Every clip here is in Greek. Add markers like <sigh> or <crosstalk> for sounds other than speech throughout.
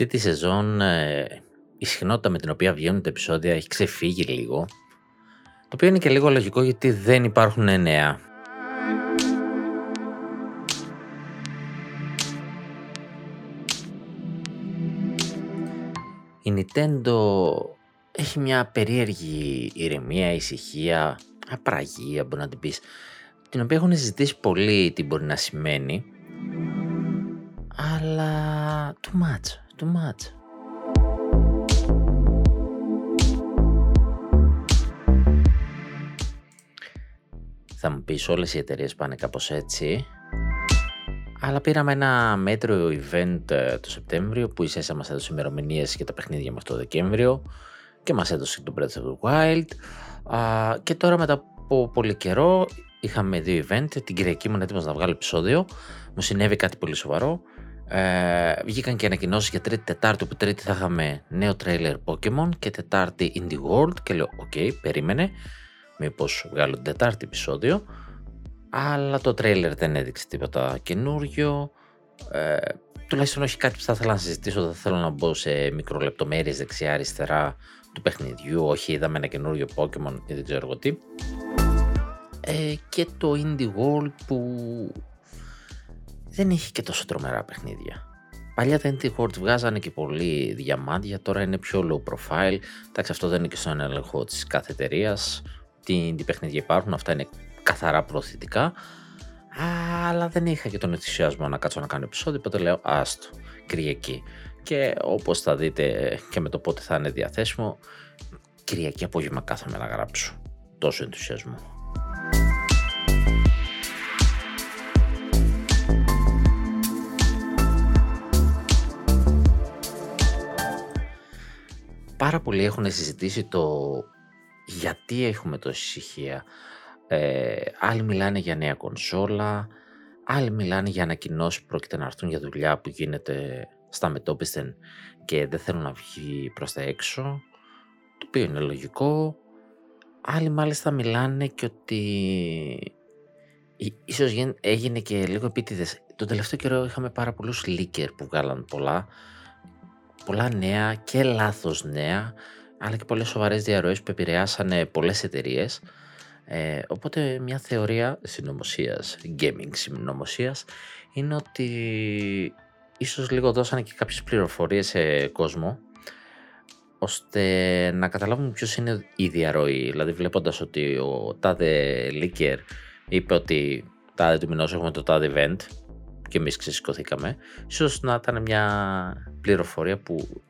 Αυτή τη σεζόν ε, η συχνότητα με την οποία βγαίνουν τα επεισόδια έχει ξεφύγει λίγο. Το οποίο είναι και λίγο λογικό γιατί δεν υπάρχουν νέα. Η Nintendo έχει μια περίεργη ηρεμία, ησυχία, απραγία μπορεί να την πεις, την οποία έχουν συζητήσει πολύ τι μπορεί να σημαίνει, αλλά too much, too much. Θα μου πεις όλες οι εταιρείες πάνε κάπως έτσι, αλλά πήραμε ένα μέτρο event ε, το Σεπτέμβριο που η SESA μας έδωσε ημερομηνίες για τα παιχνίδια μας το Δεκέμβριο και μας έδωσε το Breath of the Wild. Και τώρα μετά από πολύ καιρό είχαμε δύο event, την Κυριακή ήμουν έτοιμος να βγάλω επεισόδιο, μου συνέβη κάτι πολύ σοβαρό ε, βγήκαν και ανακοινώσεις για Τρίτη Τετάρτη που Τρίτη θα είχαμε νέο τρέιλερ Pokemon και Τετάρτη Indie World και λέω OK, okay, περίμενε μήπως βγάλω την Τετάρτη επεισόδιο αλλά το τρέιλερ δεν έδειξε τίποτα καινούριο. Ε, τουλάχιστον όχι κάτι που θα ήθελα να συζητήσω δεν θέλω να μπω σε μικρολεπτομέρειες δεξιά αριστερά του παιχνιδιού. Όχι είδαμε ένα καινούριο Pokemon ή δεν ξέρω εγώ τι. Ε, και το Indie World που δεν έχει και τόσο τρομερά παιχνίδια. Παλιά τα Indie World βγάζανε και πολύ διαμάντια, τώρα είναι πιο low profile. Εντάξει, αυτό δεν είναι και στον έλεγχο της κάθε εταιρείας. Τι, τι παιχνίδια υπάρχουν, αυτά είναι καθαρά προωθητικά. Αλλά δεν είχα και τον ενθουσιασμό να κάτσω να κάνω επεισόδιο, οπότε λέω άστο, Κυριακή. Και όπως θα δείτε και με το πότε θα είναι διαθέσιμο, Κυριακή απόγευμα κάθομαι να γράψω. Τόσο ενθουσιασμό. Πάρα πολλοί έχουν συζητήσει το γιατί έχουμε τόση ησυχία. Ε, άλλοι μιλάνε για νέα κονσόλα, άλλοι μιλάνε για ανακοινώσεις που πρόκειται να έρθουν για δουλειά που γίνεται στα μετόπιστεν και δεν θέλουν να βγει προς τα έξω, το οποίο είναι λογικό. Άλλοι μάλιστα μιλάνε και ότι ίσως έγινε και λίγο επίτηδες. Τον τελευταίο καιρό είχαμε πάρα πολλούς leaker που βγάλαν πολλά πολλά νέα και λάθος νέα, αλλά και πολλές σοβαρές διαρροές που επηρεάσανε πολλές εταιρείες. Ε, οπότε μια θεωρία συνωμοσίας, gaming συνωμοσίας, είναι ότι ίσως λίγο δώσανε και κάποιες πληροφορίες σε κόσμο ώστε να καταλάβουμε ποιος είναι η διαρροή. Δηλαδή βλέποντας ότι ο τάδε leaker είπε ότι τάδε του μηνός έχουμε το τάδε event και εμείς ξεσηκωθήκαμε, ίσως να ήταν μια πληροφορία που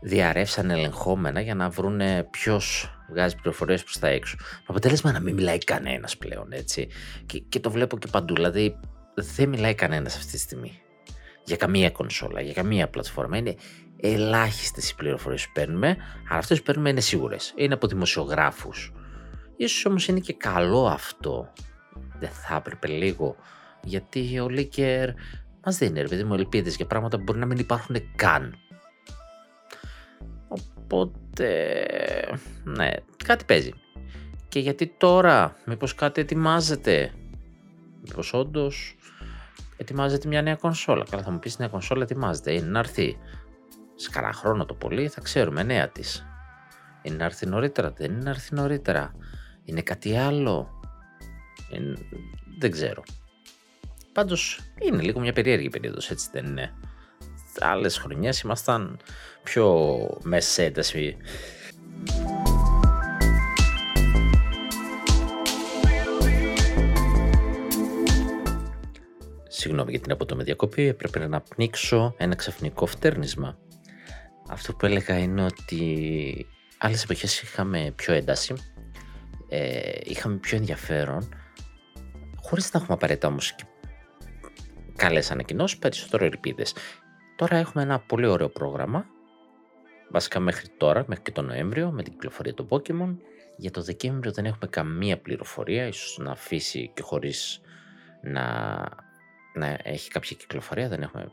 διαρρεύσαν ελεγχόμενα για να βρουν ποιος βγάζει πληροφορίες προς τα έξω. Με αποτέλεσμα να μην μιλάει κανένας πλέον έτσι. Και, και το βλέπω και παντού. Δηλαδή δεν μιλάει κανένας αυτή τη στιγμή. Για καμία κονσόλα, για καμία πλατφόρμα. Είναι ελάχιστες οι πληροφορίες που παίρνουμε, αλλά αυτές που παίρνουμε είναι σίγουρες. Είναι από δημοσιογράφους. σω όμως είναι και καλό αυτό. Δεν θα έπρεπε λίγο. Γιατί ο Λίκερ Μας δίνει ρε παιδί μου ελπίδες για πράγματα που μπορεί να μην υπάρχουν καν. Οπότε, ναι, κάτι παίζει. Και γιατί τώρα, μήπως κάτι ετοιμάζεται; Μήπως όντως ετοιμάζεται μια νέα κονσόλα; Καλά θα μου πεις νέα κονσόλα ετοιμάζεται. Είναι να έρθει σε κανένα χρόνο το πολύ θα ξέρουμε νέα της. Είναι να έρθει νωρίτερα, δεν είναι να έρθει νωρίτερα. Είναι κάτι άλλο. Δεν ξέρω. Πάντως είναι λίγο μια περίεργη περίοδος, έτσι δεν είναι. Άλλες χρονιές ήμασταν πιο μέσα ένταση. Συγγνώμη για την απότομη διακοπή, έπρεπε να πνίξω ένα ξαφνικό φτέρνισμα. Αυτό που έλεγα είναι ότι άλλες εποχές είχαμε πιο ένταση, ε, είχαμε πιο ενδιαφέρον, χωρίς να έχουμε απαραίτητα όμως και καλές ανακοινώσεις, περισσότερο ελπίδες. Τώρα έχουμε ένα πολύ ωραίο πρόγραμμα. Βασικά μέχρι τώρα, μέχρι και τον Νοέμβριο, με την κυκλοφορία του Pokemon. Για το Δεκέμβριο δεν έχουμε καμία πληροφορία, ίσως να αφήσει και χωρίς να, να έχει κάποια κυκλοφορία, δεν έχουμε,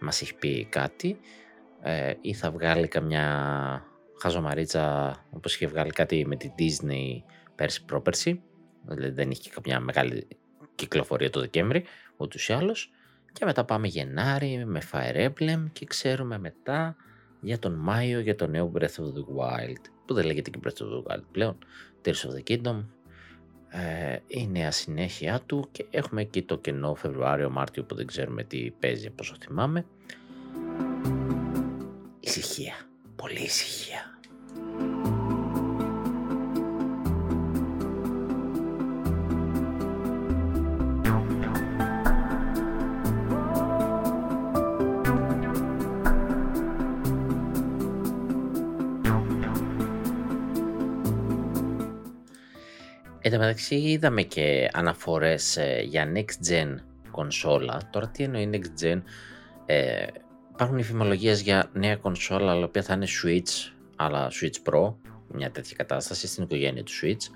μας έχει πει κάτι. Ε, ή θα βγάλει καμιά χαζομαρίτσα, όπως είχε βγάλει κάτι με τη Disney πέρσι πρόπερσι, δηλαδή δεν είχε καμιά μεγάλη κυκλοφορία το Δεκέμβρη, ούτως ή άλλως Και μετά πάμε Γενάρη με Fire Emblem και ξέρουμε μετά για τον Μάιο για το νέο Breath of the Wild που δεν λέγεται και Breath of the Wild πλέον Tears of the Kingdom. Ε, η νέα συνέχεια του και έχουμε εκεί το κενό Φεβρουάριο-Μάρτιο που δεν ξέρουμε τι παίζει από όσο θυμάμαι. Ησυχία, πολύ ησυχία Εν τω μεταξύ είδαμε και αναφορές ε, για next gen κονσόλα. Τώρα τι εννοεί next gen; Ε, υπάρχουν υφημολογίες για νέα κονσόλα, αλλά οποία θα είναι Switch, αλλά Switch Pro, μια τέτοια κατάσταση στην οικογένεια του Switch.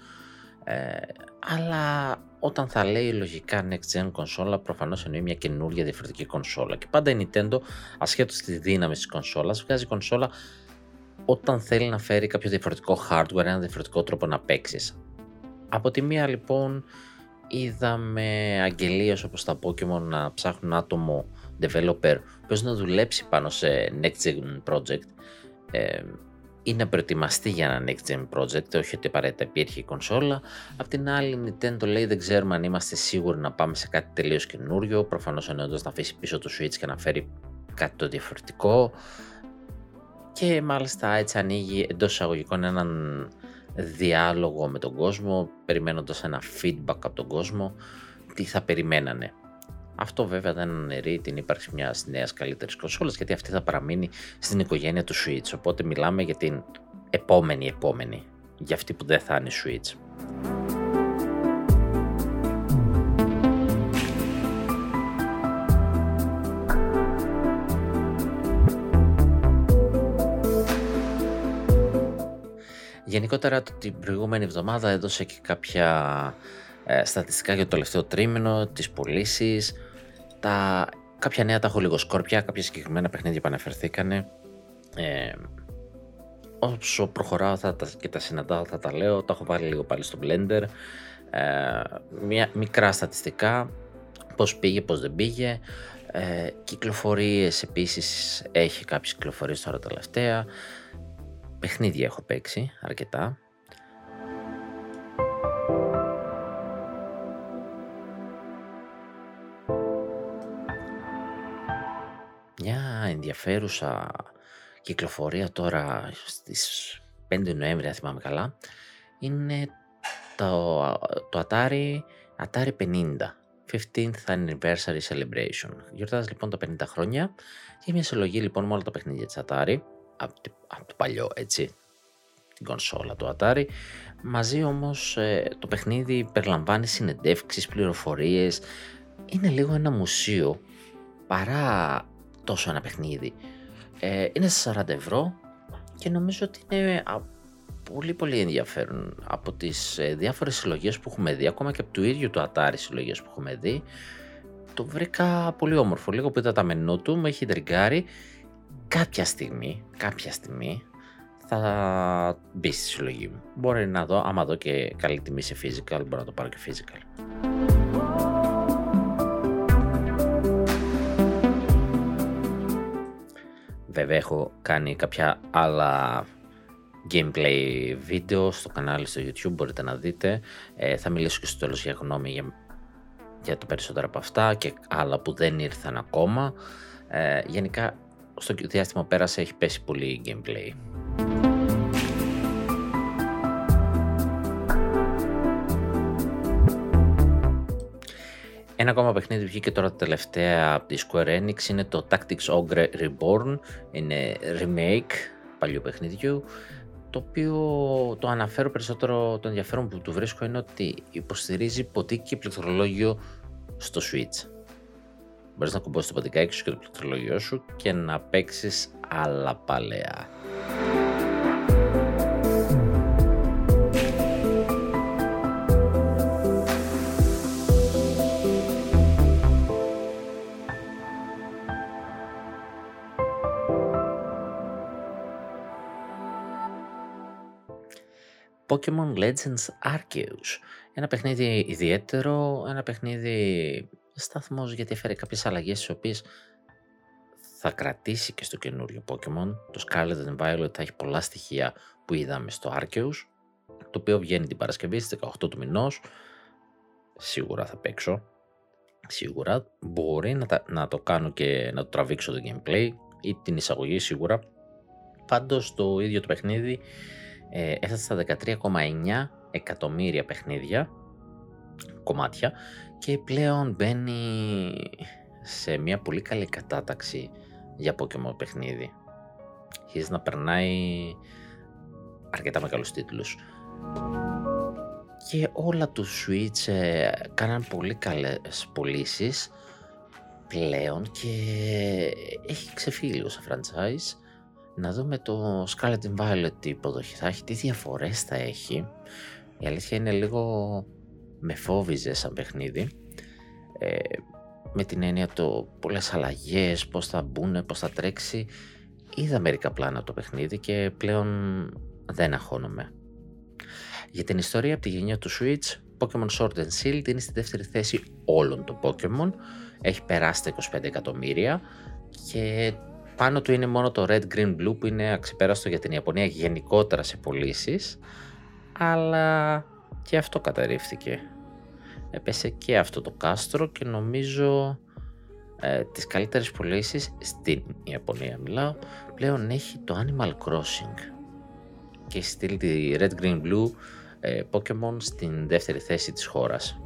Ε, αλλά όταν θα λέει λογικά next gen κονσόλα, προφανώς εννοεί μια καινούργια διαφορετική κονσόλα. Και πάντα η Nintendo, ασχέτως τη δύναμη της κονσόλας, βγάζει κονσόλα όταν θέλει να φέρει κάποιο διαφορετικό hardware, ένα διαφορετικό τρόπο να παίξεις. Από τη μία λοιπόν είδαμε αγγελίες όπως τα Pokemon να ψάχνουν άτομο developer που να δουλέψει πάνω σε next gen project ε, ή να προετοιμαστεί για ένα next gen project, όχι ότι απαραίτητα υπήρχε η κονσόλα. Απ' την άλλη, η Nintendo λέει δεν ξέρουμε αν είμαστε σίγουροι να πάμε σε κάτι τελείως καινούριο. Προφανώς εννοώντα να αφήσει πίσω το Switch και να φέρει κάτι το διαφορετικό. Και μάλιστα έτσι ανοίγει εντός εισαγωγικών έναν διάλογο με τον κόσμο, περιμένοντας ένα feedback από τον κόσμο, τι θα περιμένανε. Αυτό βέβαια δεν αναιρεί την ύπαρξη μιας νέας καλύτερης κονσόλας, γιατί αυτή θα παραμείνει στην οικογένεια του Switch. Οπότε μιλάμε για την επόμενη επόμενη, για αυτή που δεν θα είναι Switch. Γενικότερα την προηγούμενη εβδομάδα έδωσε και κάποια ε, στατιστικά για το τελευταίο τρίμηνο, τις πωλήσεις. Τα, κάποια νέα τα έχω λίγο σκόρπια, κάποια συγκεκριμένα παιχνίδια που αναφερθήκανε. Ε, όσο προχωράω θα τα, και τα συναντάω θα τα λέω, τα έχω βάλει λίγο πάλι στο Blender. Ε, μια, μικρά στατιστικά, πώς πήγε, πώς δεν πήγε. Ε, κυκλοφορίες επίσης έχει κάποιες κυκλοφορίες τώρα τελευταία παιχνίδια έχω παίξει αρκετά. Μια ενδιαφέρουσα κυκλοφορία τώρα στις 5 Νοέμβρη, αν θυμάμαι καλά, είναι το, το Atari, Atari 50. 15th Anniversary Celebration. Γιορτάζει λοιπόν τα 50 χρόνια και μια συλλογή λοιπόν με όλα τα παιχνίδια της Atari από το παλιό έτσι την κονσόλα του Atari μαζί όμως ε, το παιχνίδι περιλαμβάνει συνεντεύξεις, πληροφορίες. Είναι λίγο ένα μουσείο παρά τόσο ένα παιχνίδι. Ε, είναι σε 40 ευρώ και νομίζω ότι είναι πολύ πολύ ενδιαφέρον από τις ε, διάφορες συλλογές που έχουμε δει ακόμα και από του ίδιου του Atari συλλογές που έχουμε δει. Το βρήκα πολύ όμορφο. Λίγο που είδα τα μενού του με έχει τριγκάρει κάποια στιγμή, κάποια στιγμή θα μπει στη συλλογή μου. Μπορεί να δω, άμα δω και καλή τιμή σε physical, μπορώ να το πάρω και physical. Βέβαια έχω κάνει κάποια άλλα gameplay βίντεο στο κανάλι στο YouTube, μπορείτε να δείτε. Ε, θα μιλήσω και στο τέλος για γνώμη για, για το περισσότερο από αυτά και άλλα που δεν ήρθαν ακόμα. Ε, γενικά στο διάστημα πέρασε έχει πέσει πολύ gameplay. Ένα ακόμα παιχνίδι βγήκε τώρα τελευταία από τη Square Enix είναι το Tactics Ogre Reborn. Είναι remake παλιού παιχνιδιού το οποίο το αναφέρω περισσότερο το ενδιαφέρον που του βρίσκω είναι ότι υποστηρίζει ποτίκι και πληκτρολόγιο στο Switch. Μπορείς να κουμπώσεις το ποντικάκι σου και το πληκτρολόγιο σου και να παίξεις άλλα παλαιά. Pokemon Legends Arceus. Ένα παιχνίδι ιδιαίτερο, ένα παιχνίδι σταθμός γιατί έφερε κάποιες αλλαγές τις οποίες θα κρατήσει και στο καινούριο Pokemon. Το Scarlet and Violet θα έχει πολλά στοιχεία που είδαμε στο Arceus, το οποίο βγαίνει την Παρασκευή στις 18 του μηνός. Σίγουρα θα παίξω. Σίγουρα μπορεί να, να το κάνω και να το τραβήξω το gameplay ή την εισαγωγή σίγουρα. Πάντως το ίδιο το παιχνίδι ε, έφτασε στα 13,9 εκατομμύρια παιχνίδια, κομμάτια και πλέον μπαίνει σε μια πολύ καλή κατάταξη για Pokemon παιχνίδι. Αρχίζει να περνάει αρκετά μεγάλους τίτλους. Και όλα του Switch ε, κάναν πολύ καλές πωλήσεις πλέον και έχει ξεφύγει λίγο σαν franchise. Να δούμε το Scarlet Violet τι υποδοχή θα έχει, τι διαφορές θα έχει. Η αλήθεια είναι λίγο με φόβιζε σαν παιχνίδι. Ε, με την έννοια το πολλές αλλαγές, πώς θα μπουν, πώς θα τρέξει. Είδα μερικά πλάνα από το παιχνίδι και πλέον δεν αγχώνομαι. Για την ιστορία από τη γενιά του Switch, Pokemon Sword and Shield είναι στη δεύτερη θέση όλων των Pokemon. Έχει περάσει τα 25 εκατομμύρια και πάνω του είναι μόνο το Red Green Blue που είναι αξιπέραστο για την Ιαπωνία γενικότερα σε πωλήσεις, αλλά και αυτό καταρρίφθηκε έπεσε και αυτό το κάστρο και νομίζω ε, τις καλύτερες πωλήσεις στην Ιαπωνία μιλάω πλέον έχει το Animal Crossing και στείλει τη Red Green Blue ε, Pokemon στην δεύτερη θέση της χώρας.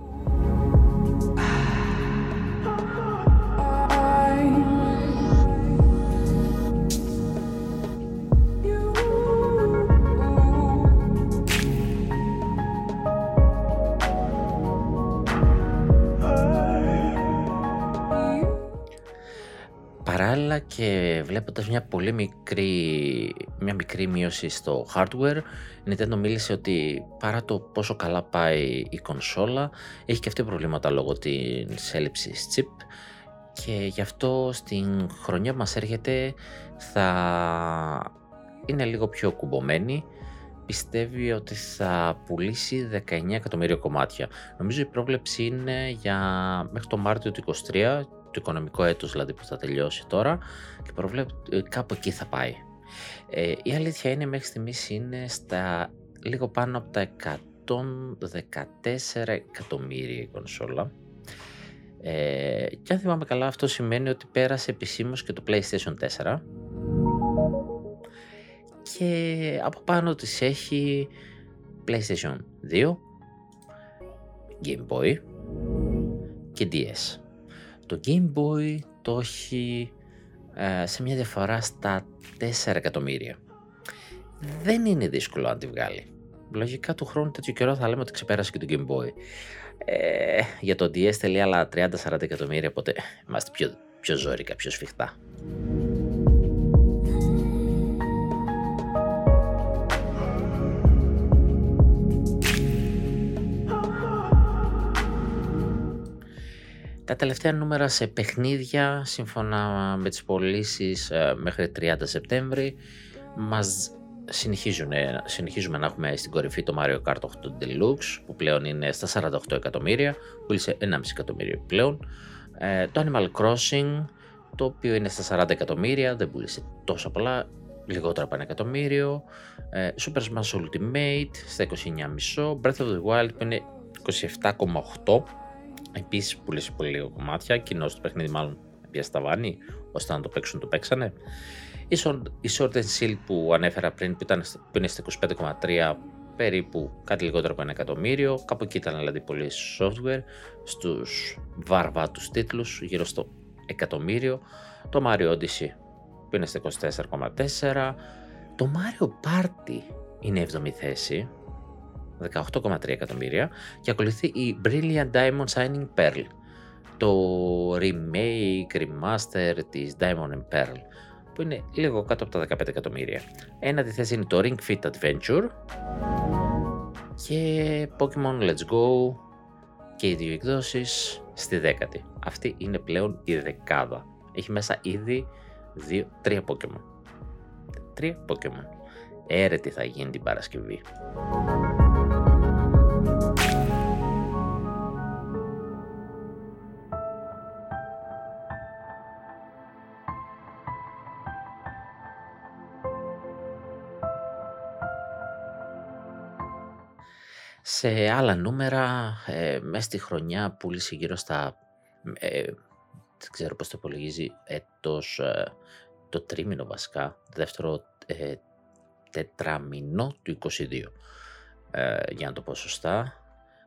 Και βλέποντας μια πολύ μικρή, μια μικρή μείωση στο hardware, η Nintendo μίλησε ότι παρά το πόσο καλά πάει η κονσόλα, έχει και αυτή προβλήματα λόγω της έλλειψης chip και γι' αυτό στην χρονιά που μας έρχεται θα είναι λίγο πιο κουμπωμένη πιστεύει ότι θα πουλήσει 19 εκατομμύρια κομμάτια. Νομίζω η πρόβλεψη είναι για μέχρι το Μάρτιο του 2023 το οικονομικό έτος δηλαδή που θα τελειώσει τώρα και προβλέπει ε, κάπου εκεί θα πάει. Ε, η αλήθεια είναι μέχρι στιγμής είναι στα λίγο πάνω από τα 114 εκατομμύρια η κονσόλα. Ε, και αν θυμάμαι καλά αυτό σημαίνει ότι πέρασε επισήμως και το PlayStation 4 και από πάνω της έχει PlayStation 2, Game Boy και DS. Το Game Boy το έχει ε, σε μια διαφορά στα 4 εκατομμύρια. Δεν είναι δύσκολο να τη βγάλει. Λογικά του χρόνου τέτοιο καιρό θα λέμε ότι ξεπέρασε και το Game Boy. Ε, για το DS θέλει άλλα 30-40 εκατομμύρια, οπότε είμαστε πιο, πιο ζώρικα, πιο σφιχτά. Τα τελευταία νούμερα σε παιχνίδια, σύμφωνα με τις πωλήσεις ε, μέχρι 30 Σεπτέμβρη, μας συνεχίζουν, συνεχίζουμε να έχουμε στην κορυφή το Mario Kart 8 Deluxe, που πλέον είναι στα 48 εκατομμύρια, πούλησε 1,5 εκατομμύριο πλέον. Ε, το Animal Crossing, το οποίο είναι στα 40 εκατομμύρια, δεν πούλησε τόσο πολλά, λιγότερο από ένα εκατομμύριο. Ε, Super Smash Ultimate στα 29,5, Breath of the Wild που είναι 27,8 Επίση πούλησε πολύ λίγο κομμάτια. Κοινώ το παιχνίδι, μάλλον πιάσει τα βάνη, ώστε να το παίξουν, το παίξανε. Η Sword and Shield που ανέφερα πριν, που, ήταν, που είναι στα 25,3 περίπου κάτι λιγότερο από ένα εκατομμύριο. Κάπου εκεί ήταν δηλαδή πολύ software στους βαρβάτους τίτλους, γύρω στο εκατομμύριο. Το Mario Odyssey που είναι στα 24,4. Το Mario Party είναι 7η θέση 18,3 εκατομμύρια και ακολουθεί η Brilliant Diamond Shining Pearl, το remake, remaster της Diamond and Pearl, που είναι λίγο κάτω από τα 15 εκατομμύρια. Ένα τη θέση είναι το Ring Fit Adventure και Pokemon Let's Go και οι δύο εκδόσεις στη δέκατη. Αυτή είναι πλέον η δεκάδα. Έχει μέσα ήδη δύο, τρία Pokemon. Τρία Pokemon. Έρετη θα γίνει την Παρασκευή. Σε άλλα νούμερα, ε, μέσα στη χρονιά πούλησε γύρω στα, ε, δεν ξέρω πώς το υπολογίζει, έτος, ε, το τρίμηνο βασικά, δεύτερο ε, τετραμινό του 22. Ε, για να το πω σωστά,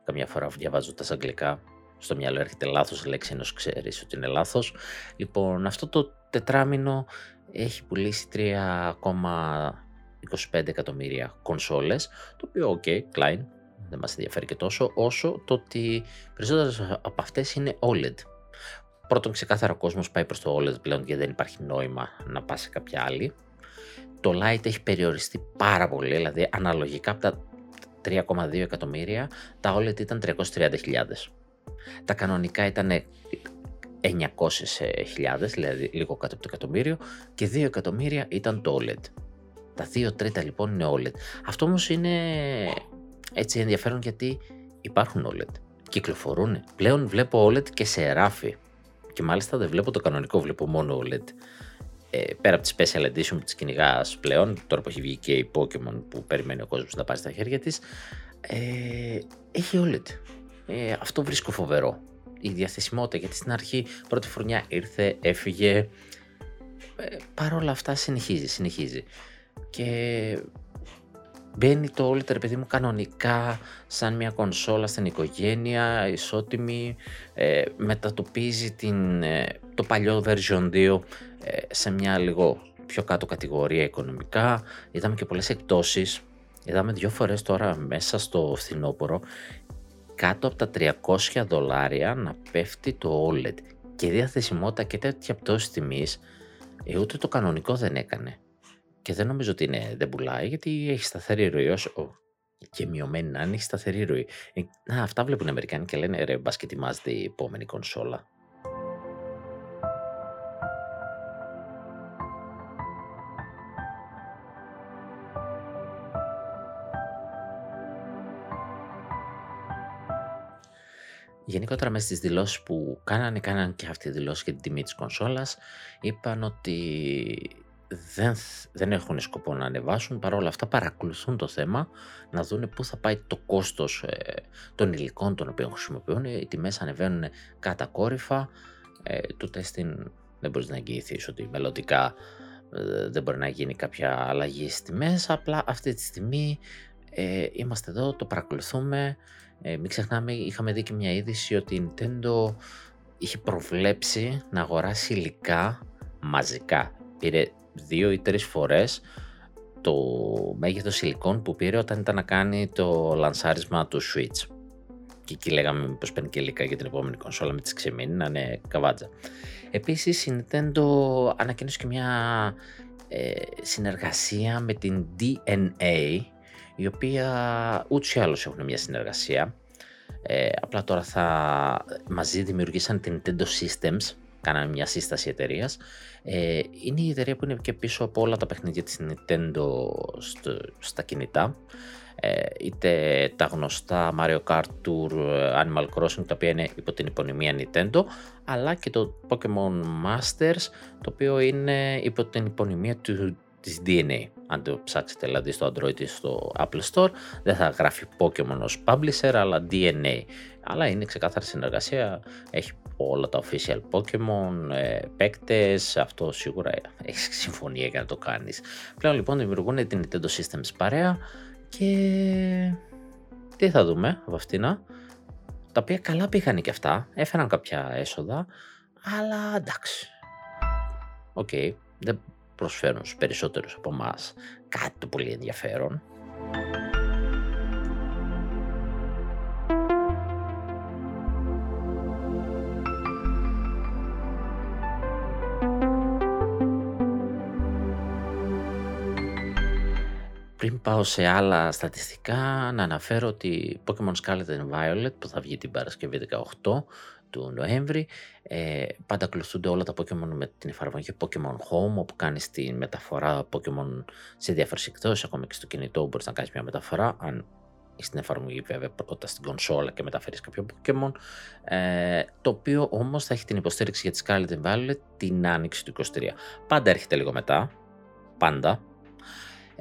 καμιά φορά διαβάζω τα αγγλικά, στο μυαλό έρχεται λάθος λέξη ενώ ξέρεις ότι είναι λάθος. Λοιπόν, αυτό το τετράμινο έχει πουλήσει 3,25 εκατομμύρια κονσόλες, το οποίο, ok, Klein, δεν μας ενδιαφέρει και τόσο, όσο το ότι περισσότερες από αυτές είναι OLED. Πρώτον, ξεκάθαρα ο κόσμος πάει προς το OLED πλέον γιατί δεν υπάρχει νόημα να πάει σε κάποια άλλη. Το Lite έχει περιοριστεί πάρα πολύ, δηλαδή αναλογικά από τα 3,2 εκατομμύρια, τα OLED ήταν 330.000. Τα κανονικά ήταν 900.000, δηλαδή λίγο κάτω από το εκατομμύριο, και 2 εκατομμύρια ήταν το OLED. Τα 2 τρίτα λοιπόν είναι OLED. Αυτό όμως είναι έτσι ενδιαφέρον γιατί υπάρχουν OLED. Κυκλοφορούν. Πλέον βλέπω OLED και σε ράφι. Και μάλιστα δεν βλέπω το κανονικό, βλέπω μόνο OLED. Ε, πέρα από τη Special Edition που τη κυνηγάς πλέον, τώρα που έχει βγει και η Pokemon που περιμένει ο κόσμος να πάρει στα χέρια της, ε, έχει OLED. Ε, αυτό βρίσκω φοβερό. Η διαθεσιμότητα, γιατί στην αρχή πρώτη χρονιά ήρθε, έφυγε. Ε, Παρ' όλα αυτά συνεχίζει, συνεχίζει. Και μπαίνει το OLED ρε παιδί μου κανονικά σαν μια κονσόλα στην οικογένεια, ισότιμη, ε, μετατοπίζει την, ε, το παλιό version 2 ε, σε μια λίγο πιο κάτω κατηγορία οικονομικά. Είδαμε και πολλές εκτόσεις, είδαμε δύο φορές τώρα μέσα στο φθινόπωρο κάτω από τα 300 δολάρια να πέφτει το OLED και διαθεσιμότητα και τέτοια πτώση τιμής ούτε το κανονικό δεν έκανε. Και δεν νομίζω ότι είναι, δεν πουλάει γιατί έχει σταθερή ροή. Όσο και μειωμένη να είναι, έχει σταθερή ροή. Ε, να, αυτά βλέπουν οι Αμερικάνοι και λένε ρε, μπας και ετοιμάζεται η επόμενη κονσόλα. Γενικότερα μέσα στις δηλώσεις που κάνανε, κάνανε και αυτή τη δηλώση για την τιμή της κονσόλας, είπαν ότι δεν, δεν έχουν σκοπό να ανεβάσουν, παρόλα αυτά παρακολουθούν το θέμα, να δούνε πού θα πάει το κόστος ε, των υλικών των οποίων χρησιμοποιούν, οι τιμές ανεβαίνουν κατακόρυφα, ε, το testing δεν μπορείς να εγγυηθείς ότι μελλοντικά ε, δεν μπορεί να γίνει κάποια αλλαγή στις τιμές, απλά αυτή τη στιγμή ε, είμαστε εδώ, το παρακολουθούμε, ε, μην ξεχνάμε, είχαμε δει και μια είδηση ότι η Nintendo είχε προβλέψει να αγοράσει υλικά μαζικά. Πήρε δύο ή τρεις φορές το μέγεθος υλικών που πήρε όταν ήταν να κάνει το λανσάρισμα του Switch. Και εκεί λέγαμε πως παίρνει και υλικά για την επόμενη κονσόλα με τις ξεμείνει να είναι καβάτζα. Επίσης η Nintendo ανακοίνωσε και μια ε, συνεργασία με την DNA η οποία ούτως ή άλλως έχουν μια συνεργασία. Ε, απλά τώρα θα μαζί δημιουργήσαν την Nintendo Systems κάναμε μια σύσταση εταιρείας. Ε, είναι η εταιρεία που είναι και πίσω από όλα τα παιχνίδια της Nintendo στο, στα κινητά. Ε, είτε τα γνωστά Mario Kart Tour, Animal Crossing, τα οποία είναι υπό την υπονομία Nintendo, αλλά και το Pokemon Masters, το οποίο είναι υπό την υπονομία του, της DNA. Αν το ψάξετε δηλαδή στο Android ή στο Apple Store, δεν θα γράφει Pokemon ως publisher, αλλά DNA. Αλλά είναι ξεκάθαρη συνεργασία, έχει όλα τα official Pokemon, ε, παίκτες, αυτό σίγουρα έχει συμφωνία για να το κάνεις. Πλέον λοιπόν δημιουργούν την Nintendo Systems παρέα και τι θα δούμε από αυτήν, τα οποία καλά πήγαν και αυτά, έφεραν κάποια έσοδα, αλλά εντάξει. OK, okay, δεν προσφέρουν στους περισσότερους από εμάς κάτι το πολύ ενδιαφέρον. Πριν πάω σε άλλα στατιστικά, να αναφέρω ότι Pokemon Scarlet and Violet που θα βγει την Παρασκευή 18 του Νοέμβρη, ε, πάντα ακολουθούνται όλα τα Pokemon με την εφαρμογή Pokemon Home, όπου κάνεις τη μεταφορά Pokemon σε διάφορες εκδόσεις, ακόμα και στο κινητό μπορείς να κάνεις μια μεταφορά, αν στην εφαρμογή βέβαια πρώτα στην κονσόλα και μεταφέρεις κάποιο Pokemon, ε, το οποίο όμως θα έχει την υποστήριξη για τη Scarlet and Violet την άνοιξη του 23. Πάντα έρχεται λίγο μετά, πάντα,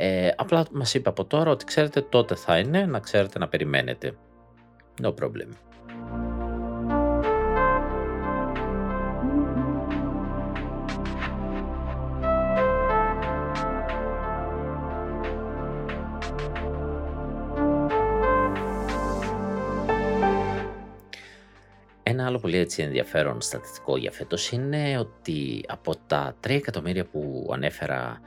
Ε, απλά μας είπε από τώρα ότι ξέρετε τότε θα είναι, να ξέρετε να περιμένετε. No problem. Άλλο πολύ έτσι ενδιαφέρον στατιστικό για φέτος είναι ότι από τα 3 εκατομμύρια που ανέφερα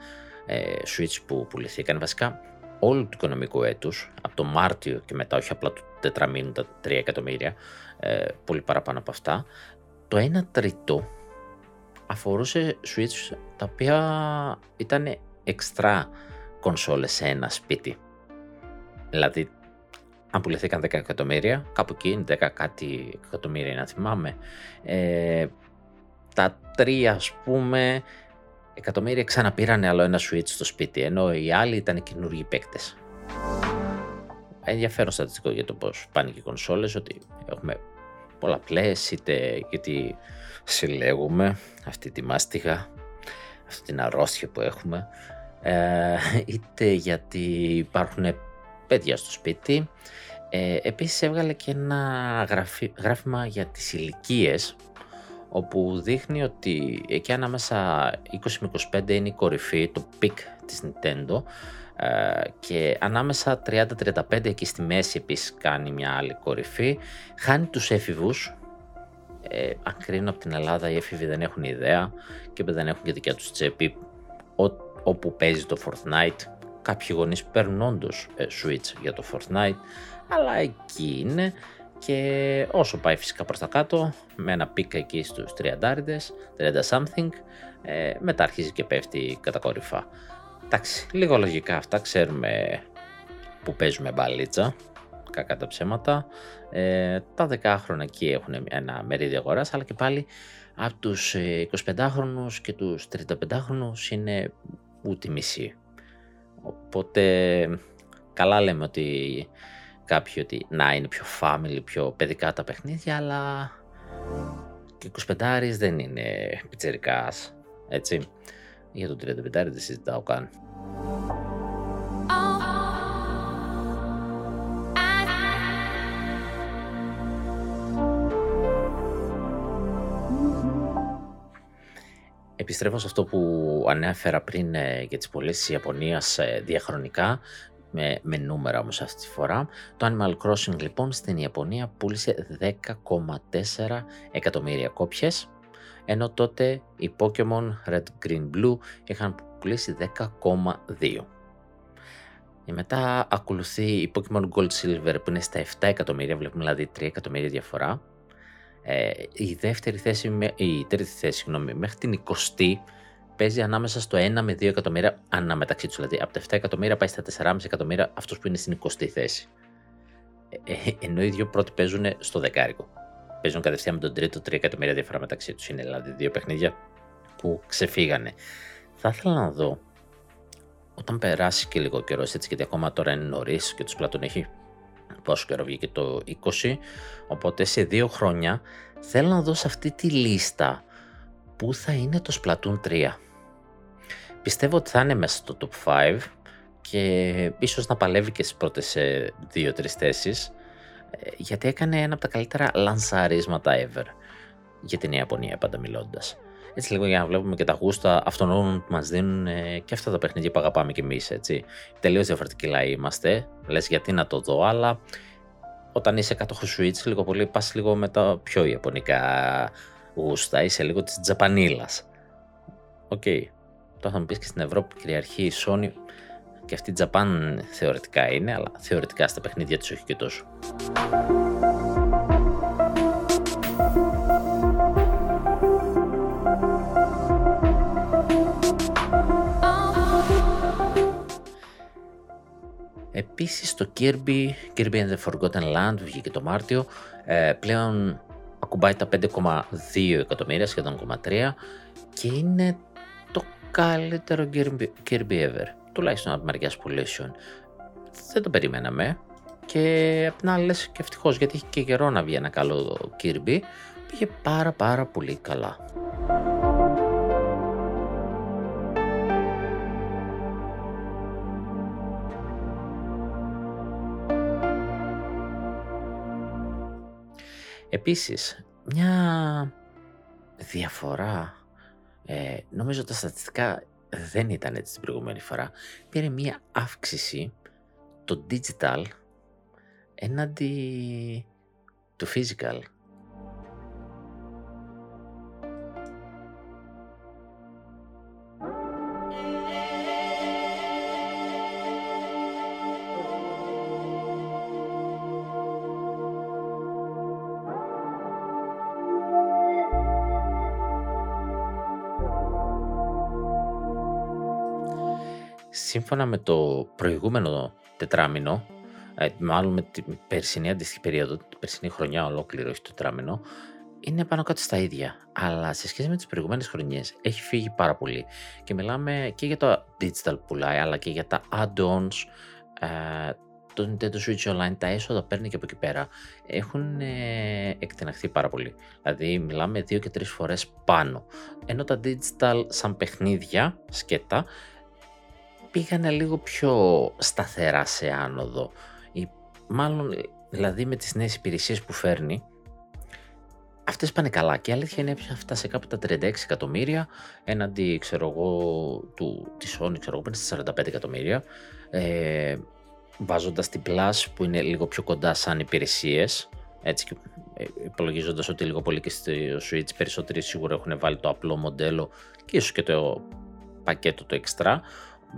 ε, Switch που πουληθήκαν βασικά όλου του οικονομικού έτους, από το Μάρτιο και μετά, όχι απλά του τετραμήνου τα 3 εκατομμύρια, ε, πολύ παραπάνω από αυτά, το 1 τρίτο αφορούσε Switch τα οποία ήταν εξτρά κονσόλες σε ένα σπίτι. Δηλαδή αν πουληθήκαν 10 εκατομμύρια, κάπου εκεί, 10 κάτι εκατομμύρια να θυμάμαι, ε, τα τρία ας πούμε εκατομμύρια ξαναπήρανε άλλο ένα switch στο σπίτι, ενώ οι άλλοι ήταν καινούργιοι παίκτες. Ενδιαφέρον στατιστικό για το πώς πάνε και οι κονσόλες, ότι έχουμε πολλαπλές, είτε γιατί συλλέγουμε αυτή τη μάστιγα, αυτή την αρρώστια που έχουμε, ε, είτε γιατί υπάρχουν παιδιά στο σπίτι. Ε, επίσης έβγαλε και ένα γράφημα για τις ηλικίες, όπου δείχνει ότι εκεί ανάμεσα 20 με 25 είναι η κορυφή, το peak της Nintendo ε, και ανάμεσα 30-35 εκεί στη μέση επίσης κάνει μια άλλη κορυφή. Χάνει τους έφηβους, ε, αν κρίνω από την Ελλάδα οι έφηβοι δεν έχουν ιδέα και δεν έχουν και δικιά τους τσέπη όπου παίζει το Fortnite Κάποιοι γονείς παίρνουν όντως ε, Switch για το Fortnite, αλλά εκεί είναι και όσο πάει φυσικά προς τα κάτω, με ένα πίκα εκεί στους 30 30 something, ε, μετά αρχίζει και πέφτει κατακόρυφα. Εντάξει, λίγο λογικά αυτά, ξέρουμε που παίζουμε μπαλίτσα, κακά τα ψέματα. Ε, τα 10 χρόνια εκεί έχουν ένα μερίδιο αγοράς, αλλά και πάλι από τους 25χρονους ε, και τους 35χρονους είναι ούτε μισή. Οπότε καλά λέμε ότι κάποιοι ότι να είναι πιο family, πιο παιδικά τα παιχνίδια, αλλά και 25 δεν είναι πιτσερικάς, έτσι. Για τον 35 δεν συζητάω καν. Επιστρέφω σε αυτό που ανέφερα πριν ε, για τις πωλήσεις της Ιαπωνίας ε, διαχρονικά, με, με νούμερα όμως αυτή τη φορά. Το Animal Crossing λοιπόν στην Ιαπωνία πούλησε 10,4 εκατομμύρια κόπιες, ενώ τότε οι Pokemon Red, Green, Blue είχαν πουλήσει 10,2. Και μετά ακολουθεί η Pokemon Gold Silver που είναι στα 7 εκατομμύρια, βλέπουμε δηλαδή 3 εκατομμύρια διαφορά. Ε, η δεύτερη θέση, η τρίτη θέση, συγγνώμη, μέχρι την 20η παίζει ανάμεσα στο 1 με 2 εκατομμύρια ανά μεταξύ τους. Δηλαδή από τα 7 εκατομμύρια πάει στα 4,5 εκατομμύρια αυτό που είναι στην 20η θέση. Ε, ε, ενώ οι δύο πρώτοι παίζουν στο δεκάρικο. Παίζουν κατευθείαν με τον τρίτο 3 εκατομμύρια διαφορά μεταξύ τους. Είναι δηλαδή δύο παιχνίδια που ξεφύγανε. Θα ήθελα να δω όταν περάσει και λίγο καιρός, έτσι γιατί ακόμα τώρα είναι νωρίς και τους Πλάτων έχει πόσο καιρό βγήκε το 20, οπότε σε δύο χρόνια θέλω να δω σε αυτή τη λίστα που θα είναι το Splatoon 3. Πιστεύω ότι θα είναι μέσα στο top 5 και ίσως να παλεύει και στις πρώτες 2-3 ε, θέσεις ε, γιατί έκανε ένα από τα καλύτερα λανσαρίσματα ever για την Ιαπωνία πάντα μιλώντας. Έτσι λίγο για να βλέπουμε και τα γούστα αυτών που μας δίνουν ε, και αυτά τα παιχνίδια που αγαπάμε κι εμείς, έτσι. Τελείως διαφορετικοί λαοί είμαστε, λες γιατί να το δω, αλλά όταν είσαι κάτοχος Switch λίγο πολύ πας λίγο με τα πιο ιαπωνικά γούστα, είσαι λίγο της τζαπανίλας. OK. Okay. Τώρα θα μου πεις και στην Ευρώπη που κυριαρχεί η Sony και αυτή η Japan θεωρητικά είναι, αλλά θεωρητικά στα παιχνίδια της όχι και τόσο. Επίσης το Kirby, Kirby and the Forgotten Land που βγήκε το Μάρτιο, ε, πλέον ακουμπάει τα 5,2 εκατομμύρια, σχεδόν 0,3 και είναι το καλύτερο Kirby, Kirby ever, τουλάχιστον από μεριά πουλήσεων. Δεν το περιμέναμε και απ' την άλλη λες και ευτυχώς γιατί είχε και καιρό να βγει ένα καλό Kirby, πήγε πάρα πάρα πολύ καλά. Επίσης, μια διαφορά, ε, νομίζω τα στατιστικά δεν ήταν έτσι την προηγούμενη φορά, πήρε μια αύξηση το digital έναντι του physical. Σύμφωνα με το προηγούμενο τετράμινο, ε, μάλλον με την περσινή αντίστοιχη περίοδο, την περσινή χρονιά ολόκληρο, όχι το τετράμινο, είναι πάνω κάτω στα ίδια. Αλλά σε σχέση με τις προηγούμενες χρονιές έχει φύγει πάρα πολύ. Και μιλάμε και για το digital πουλάει, αλλά και για τα add-ons, ε, το Nintendo Switch Online, τα έσοδα παίρνει και από εκεί πέρα, έχουν ε, εκτεναχθεί πάρα πολύ. Δηλαδή μιλάμε δύο και τρεις φορές πάνω. Ενώ τα digital σαν παιχνίδια, σκέτα, πήγανε λίγο πιο σταθερά σε άνοδο. Ή, μάλλον, δηλαδή με τις νέες υπηρεσίες που φέρνει, αυτές πάνε καλά και η αλήθεια είναι πια σε κάπου τα 36 εκατομμύρια έναντι, ξέρω εγώ, του, της Sony, ξέρω εγώ, στις 45 εκατομμύρια. Ε, βάζοντας την Plus που είναι λίγο πιο κοντά σαν υπηρεσίες, έτσι και ε, υπολογίζοντας ότι λίγο πολύ και στο Switch περισσότεροι σίγουρα έχουν βάλει το απλό μοντέλο και ίσως και το πακέτο το extra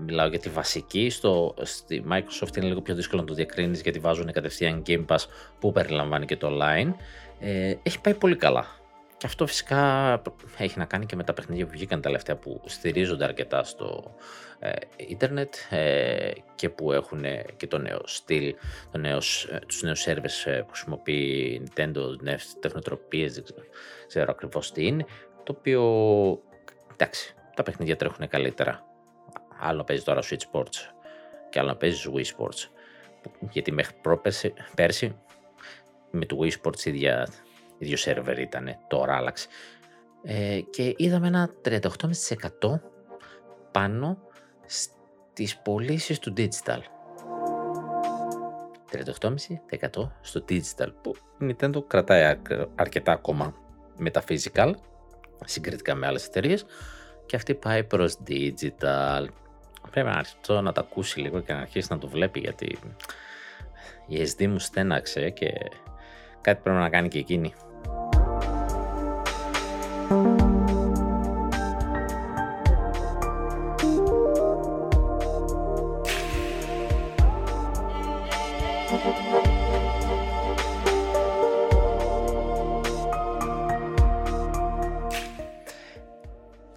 μιλάω για τη βασική, στο, στη Microsoft είναι λίγο πιο δύσκολο να το διακρίνεις γιατί βάζουν κατευθείαν Game Pass που περιλαμβάνει και το online. Ε, έχει πάει πολύ καλά. Και αυτό φυσικά έχει να κάνει και με τα παιχνίδια που βγήκαν τα τελευταία που στηρίζονται αρκετά στο ε, ίντερνετ ε, και που έχουν και το νέο στυλ, το νέο, ε, τους νέους servers ε, που χρησιμοποιεί Nintendo, νέες τεχνοτροπίες, δεν ξέρω, ξέρω ακριβώς τι είναι, το οποίο εντάξει, τα παιχνίδια τρέχουν καλύτερα άλλο παίζει τώρα Switch Sports και άλλο να παίζει Wii Sports. Γιατί μέχρι πρόπερση, πέρσι με το Wii Sports ίδια, ίδιο σερβερ ήταν, τώρα άλλαξε. Ε, και είδαμε ένα 38,5% πάνω στις πωλήσεις του digital. 38,5% στο digital που η Nintendo κρατάει αρκετά ακόμα με τα physical συγκριτικά με άλλες εταιρείες και αυτή πάει προς digital Πρέπει να αρχίσει να το ακούσει λίγο και να αρχίσει να το βλέπει γιατί η SD μου στέναξε και κάτι πρέπει να κάνει και εκείνη.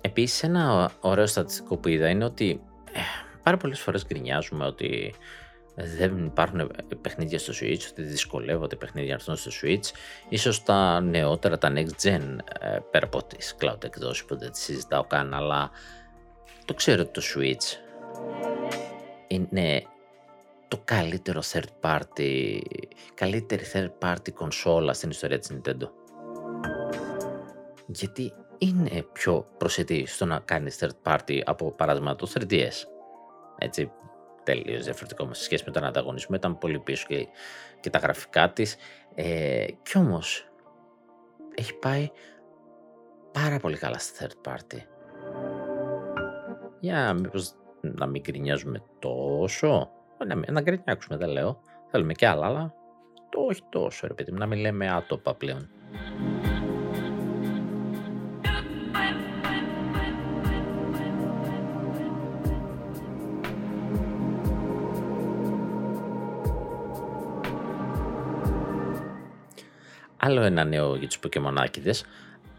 Επίσης ένα ωραίο στατιστικό που είδα είναι ότι πάρα πολλές φορές γκρινιάζουμε ότι δεν υπάρχουν παιχνίδια στο Switch, ότι δυσκολεύονται παιχνίδια να έρθουν στο Switch. Ίσως τα νεότερα, τα next gen, ε, πέρα από τις cloud εκδόσεις που δεν τις συζητάω καν, αλλά το ξέρω ότι το Switch είναι το καλύτερο third party, καλύτερη third party κονσόλα στην ιστορία της Nintendo. Γιατί είναι πιο προσιτή στο να κάνεις third party από παράδειγμα το 3DS έτσι, τελείως διαφορετικό σε σχέση με τον ανταγωνισμό, ήταν πολύ πίσω και, και τα γραφικά της. Ε, κι όμως, έχει πάει πάρα πολύ καλά στη third party. Για μήπως να μην γκρινιάζουμε τόσο, να, να γκρινιάξουμε δεν λέω, θέλουμε και άλλα, αλλά το όχι τόσο ρε παιδί να μην λέμε άτοπα πλέον. Άλλο ένα νέο για τους Pokemon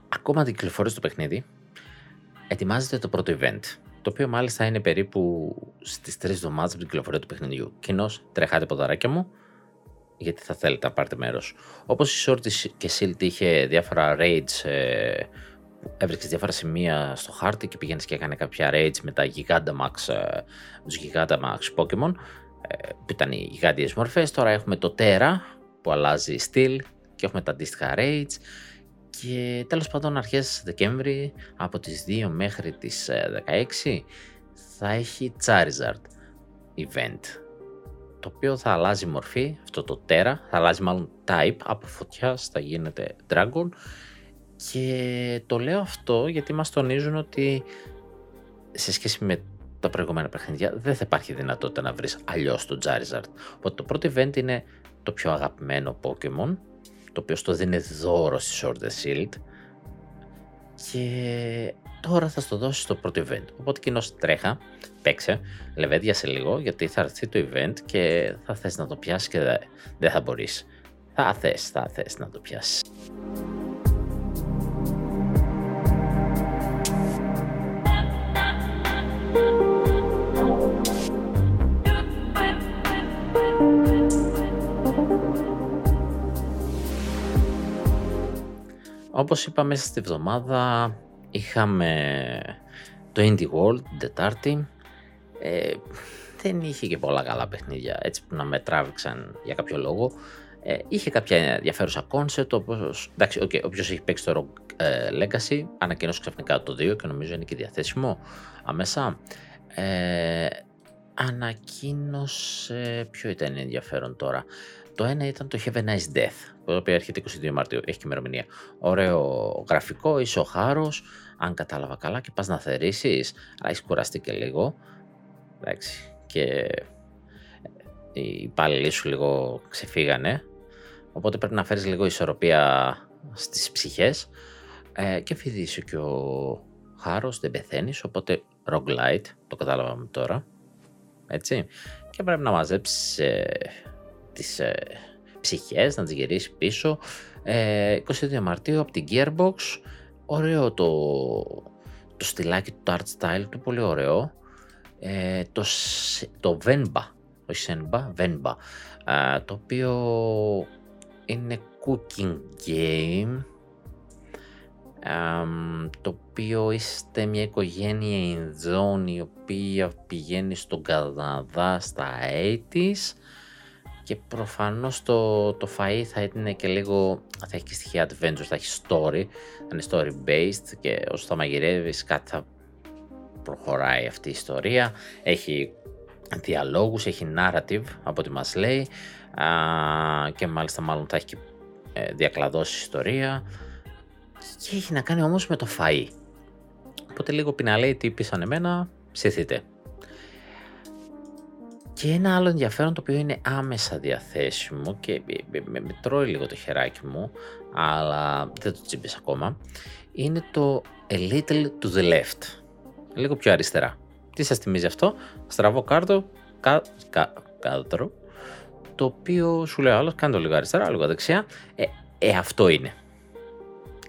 Ακόμα δεν κυκλοφορεί στο παιχνίδι. Ετοιμάζεται το πρώτο event. Το οποίο μάλιστα είναι περίπου στις 3 εβδομάδες από την κυκλοφορία του παιχνιδιού. Κοινώς τρεχάτε ποδαράκια μου, γιατί θα θέλετε να πάρετε μέρος. Όπως η Short και Silt είχε διάφορα raids, ε, έβρισκες διάφορα σημεία στο χάρτη και πήγαινε και έκανε κάποια raids με τα Gigantamax, ε, τους Gigantamax Pokemon, ε, που ήταν οι γιγάντιες μορφές. Τώρα έχουμε το Terra που αλλάζει στυλ και έχουμε τα αντίστοιχα raids και τέλος πάντων αρχές Δεκέμβρη από τις 2 μέχρι τις 16 ε, θα έχει Charizard event. Το οποίο θα αλλάζει μορφή, αυτό το τέρα, θα αλλάζει μάλλον type, από φωτιά θα γίνεται dragon. Και το λέω αυτό γιατί μας τονίζουν ότι σε σχέση με τα προηγούμενα παιχνίδια δεν θα υπάρχει δυνατότητα να βρεις αλλιώς το Charizard. Οπότε το πρώτο event είναι το πιο αγαπημένο Pokemon, το οποίο στο δίνει δώρο στη Sword and Shield και τώρα θα στο δώσει στο πρώτο event. Οπότε κοινώς τρέχα, παίξε, σε λίγο γιατί θα έρθει το event και θα θες να το πιάσεις και δεν θα μπορείς. Θα θες, θα θες να το πιάσεις. Όπως είπα μέσα στη βδομάδα είχαμε το Indie World την Τετάρτη. Ε, δεν είχε και πολλά καλά παιχνίδια έτσι που να με τράβηξαν για κάποιο λόγο. Ε, είχε κάποια ενδιαφέρουσα concept όπως, εντάξει, okay, όποιος έχει παίξει το Rock ε, Legacy ανακοίνωσε ξαφνικά το 2 και νομίζω είναι και διαθέσιμο αμέσα. Ε, ανακοίνωσε, ποιο ήταν ενδιαφέρον τώρα, το ένα ήταν το Have a Nice Death, το οποίο έρχεται 22 Μαρτίου, έχει και ημερομηνία. Ωραίο γραφικό, είσαι ο χάρος, αν κατάλαβα καλά, και πας να θερήσει, αλλά έχει κουραστεί και λίγο. Εντάξει. Και οι υπάλληλοι σου λίγο ξεφύγανε. Οπότε πρέπει να φέρεις λίγο ισορροπία στις ψυχές. Ε, και επειδή είσαι και ο χάρος, δεν πεθαίνεις, οπότε roguelite, το κατάλαβαμε τώρα. Έτσι. Και πρέπει να μαζέψεις ε, τις ε, ψυχές, να τις γυρίσεις πίσω. Ε, 22 Μαρτίου από την Gearbox, ωραίο το, το στυλάκι του, το art style του, πολύ ωραίο. Ε, το, το Venba, όχι Senba, Venba, ε, το οποίο είναι cooking game, το οποίο είστε μια οικογένεια Ινδών η οποία πηγαίνει στον Καναδά στα 80's και προφανώς το, το φαΐ θα είναι και λίγο, θα έχει και στοιχεία adventure, θα έχει story, θα είναι story based και όσο θα μαγειρεύεις κάτι θα προχωράει αυτή η ιστορία, έχει διαλόγους, έχει narrative από ό,τι μας λέει α, και μάλιστα μάλλον θα έχει και ε, διακλαδώσει ιστορία και έχει να κάνει όμως με το φαΐ. Οπότε λίγο πιναλέει τι πείσαν εμένα, ψηθείτε. Και ένα άλλο ενδιαφέρον το οποίο είναι άμεσα διαθέσιμο και με, με τρώει λίγο το χεράκι μου, αλλά δεν το τσίμπες ακόμα, είναι το A Little to the Left. Λίγο πιο αριστερά. Τι σας θυμίζει αυτό; Στραβό κάρτο, κα, κα, κάτω, το οποίο σου λέει άλλος, κάνε το λίγο αριστερά, λίγο δεξιά. Ε, ε αυτό είναι.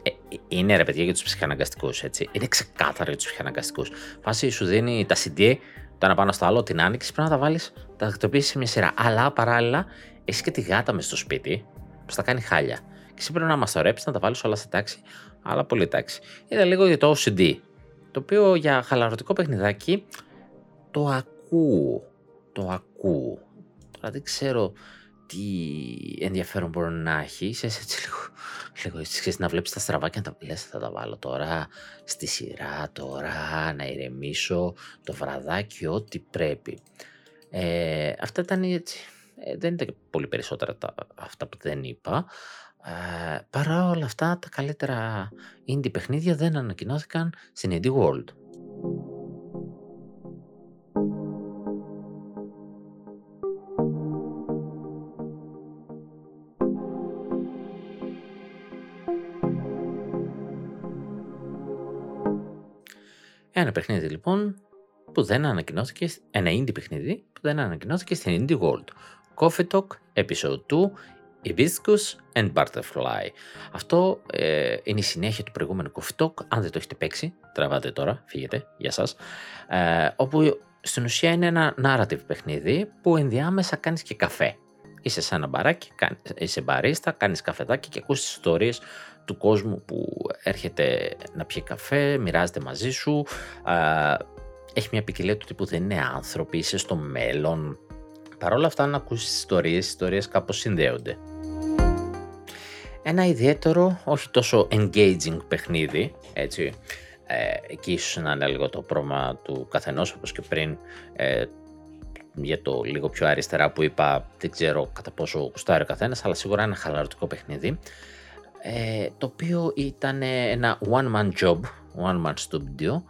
Ε, είναι ρε παιδιά για τους ψυχαναγκαστικούς, έτσι. Είναι ξεκάθαρο για τους ψυχαναγκαστικούς. Φάση σου δίνει τα CD, το ένα πάνω στο άλλο, την άνοιξη, πρέπει να τα βάλεις, τα τακτοποιήσει σε μια σειρά. Αλλά παράλληλα, έχεις και τη γάτα μες στο σπίτι, που θα κάνει χάλια. Και εσύ πρέπει να μαστορέψει, να τα βάλεις όλα σε τάξη, αλλά πολύ τάξη. Είναι λίγο για το OCD. Το οποίο για χαλαρωτικό παιχνιδάκι το ακούω. Το ακούω. Τώρα δεν ξέρω τι ενδιαφέρον μπορεί να έχει. Είσαι έτσι λίγο, λίγο έτσι, να βλέπεις τα στραβά και να τα λες θα τα βάλω τώρα στη σειρά, τώρα να ηρεμήσω το βραδάκι, ό,τι πρέπει. Ε, αυτά ήταν έτσι, ε, δεν ήταν πολύ περισσότερα τα, αυτά που δεν είπα. Ε, παρά όλα αυτά τα καλύτερα indie παιχνίδια δεν ανακοινώθηκαν στην Indie World. Ένα παιχνίδι λοιπόν που δεν ανακοινώθηκε, ένα indie παιχνίδι που δεν ανακοινώθηκε στην Indie World. Coffee Talk Episode 2 Hibiscus and Butterfly. Αυτό ε, είναι η συνέχεια του προηγούμενου Coffee Talk. Αν δεν το έχετε παίξει, τραβάτε τώρα, φύγετε, για σας. Ε, όπου στην ουσία είναι ένα narrative παιχνίδι που ενδιάμεσα κάνεις και καφέ. Είσαι σε ένα μπαράκι, είσαι μπαρίστα, κάνεις καφεδάκι και ακούς τις ιστορίες του κόσμου που έρχεται να πιει καφέ, μοιράζεται μαζί σου. Έχει μια ποικιλία του τύπου δεν είναι άνθρωποι, είσαι στο μέλλον. Παρ' όλα αυτά να ακούσεις ιστορίες, οι ιστορίες κάπως συνδέονται. Ένα ιδιαίτερο, όχι τόσο engaging παιχνίδι, έτσι, ε, εκεί ίσως να είναι λίγο το πρόβλημα του καθενός, όπως και πριν, ε, για το λίγο πιο αριστερά που είπα, δεν ξέρω κατά πόσο γουστάρει ο καθένας, αλλά σίγουρα ένα χαλαρωτικό παιχνίδι. Ε, το οποίο ήταν ένα one man job, one man studio,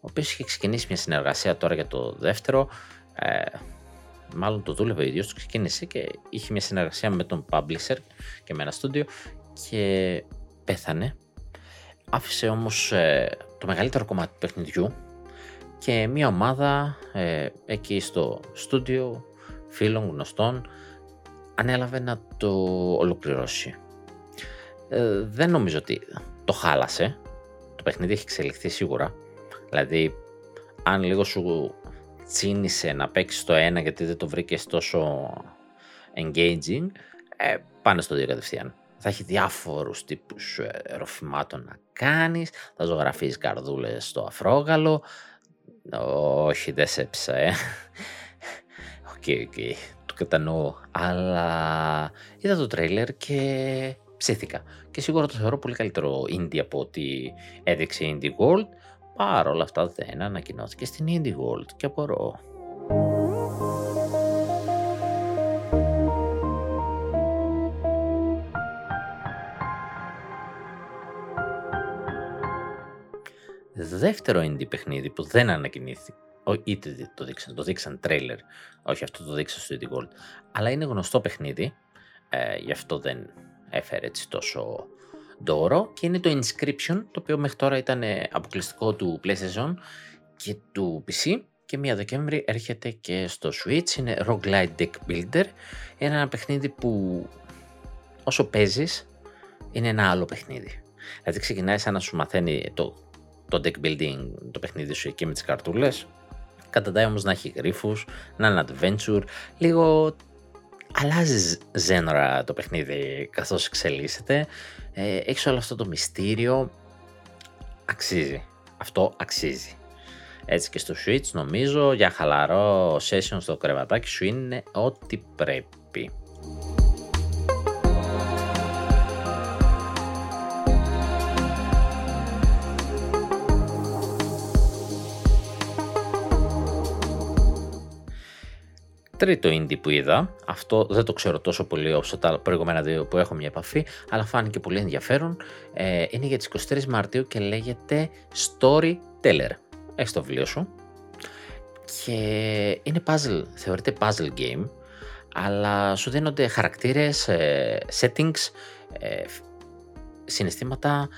ο οποίος είχε ξεκινήσει μια συνεργασία τώρα για το δεύτερο. Ε, μάλλον το δούλευε ο ίδιος, το ξεκίνησε και είχε μια συνεργασία με τον publisher και με ένα studio και πέθανε. Άφησε όμως ε, το μεγαλύτερο κομμάτι του παιχνιδιού και μια ομάδα ε, εκεί στο στούντιο φίλων γνωστών ανέλαβε να το ολοκληρώσει. Ε, δεν νομίζω ότι το χάλασε. Το παιχνίδι έχει εξελιχθεί σίγουρα. Δηλαδή, αν λίγο σου τσίνησε να παίξεις το ένα γιατί δεν το βρήκες τόσο engaging, ε, πάνε στο δύο κατευθείαν. Θα έχει διάφορους τύπους ε, ροφημάτων να κάνεις, θα ζωγραφείς καρδούλες στο αφρόγαλο, όχι, δεν σέψα, ε. OK, OK, το κατανοώ. Αλλά είδα το τρέιλερ και ψήθηκα. Και σίγουρα το θεωρώ πολύ καλύτερο indie από ότι έδειξε Indie World. Παρ' όλα αυτά δεν ανακοινώθηκε στην Indie World και απορώ. δεύτερο indie παιχνίδι που δεν ανακοινώθηκε. Είτε το δείξαν, το δείξαν τρέιλερ, όχι αυτό το δείξαν στο Indie Gold, αλλά είναι γνωστό παιχνίδι, ε, γι' αυτό δεν έφερε έτσι τόσο δώρο και είναι το Inscription, το οποίο μέχρι τώρα ήταν αποκλειστικό του PlayStation και του PC και μία Δεκέμβρη έρχεται και στο Switch, είναι Roguelite Deck Builder, είναι ένα παιχνίδι που όσο παίζεις είναι ένα άλλο παιχνίδι. Δηλαδή ξεκινάει σαν να σου μαθαίνει το το deck building, το παιχνίδι σου εκεί με τις καρτούλες. Καταντάει όμως να έχει γρίφους, να είναι adventure, λίγο αλλάζει ζένωρα το παιχνίδι καθώς εξελίσσεται. Ε, έχεις όλο αυτό το μυστήριο, αξίζει. Αυτό αξίζει. Έτσι και στο Switch νομίζω για χαλαρό session στο κρεβατάκι σου είναι ό,τι πρέπει. Τρίτο indie που είδα, αυτό δεν το ξέρω τόσο πολύ όσο τα προηγούμενα δύο που έχω μια επαφή, αλλά φάνηκε πολύ ενδιαφέρον, ε, είναι για τις 23 Μαρτίου και λέγεται Storyteller. Έχεις το βιβλίο σου και είναι puzzle, θεωρείται puzzle game, αλλά σου δίνονται χαρακτήρες, ε, settings, ε, συναισθήματα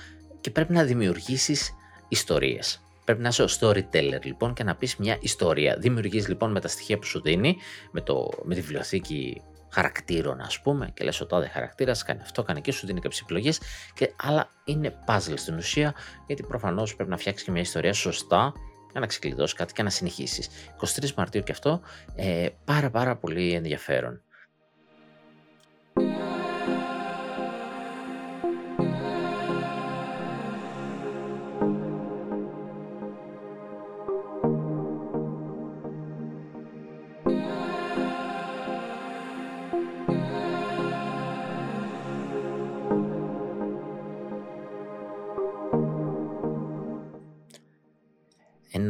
και πρέπει να δημιουργήσεις ιστορίες. Πρέπει να είσαι ο storyteller λοιπόν και να πεις μια ιστορία. Δημιουργείς λοιπόν με τα στοιχεία που σου δίνει, με, το, με τη βιβλιοθήκη χαρακτήρων ας πούμε και λες ο τάδε χαρακτήρας κάνει αυτό, κάνει και σου δίνει κάποιες επιλογές και, αλλά είναι puzzle στην ουσία γιατί προφανώς πρέπει να φτιάξεις και μια ιστορία σωστά για να ξεκλειδώσεις κάτι και να συνεχίσεις. 23 Μαρτίου και αυτό ε, πάρα πάρα πολύ ενδιαφέρον.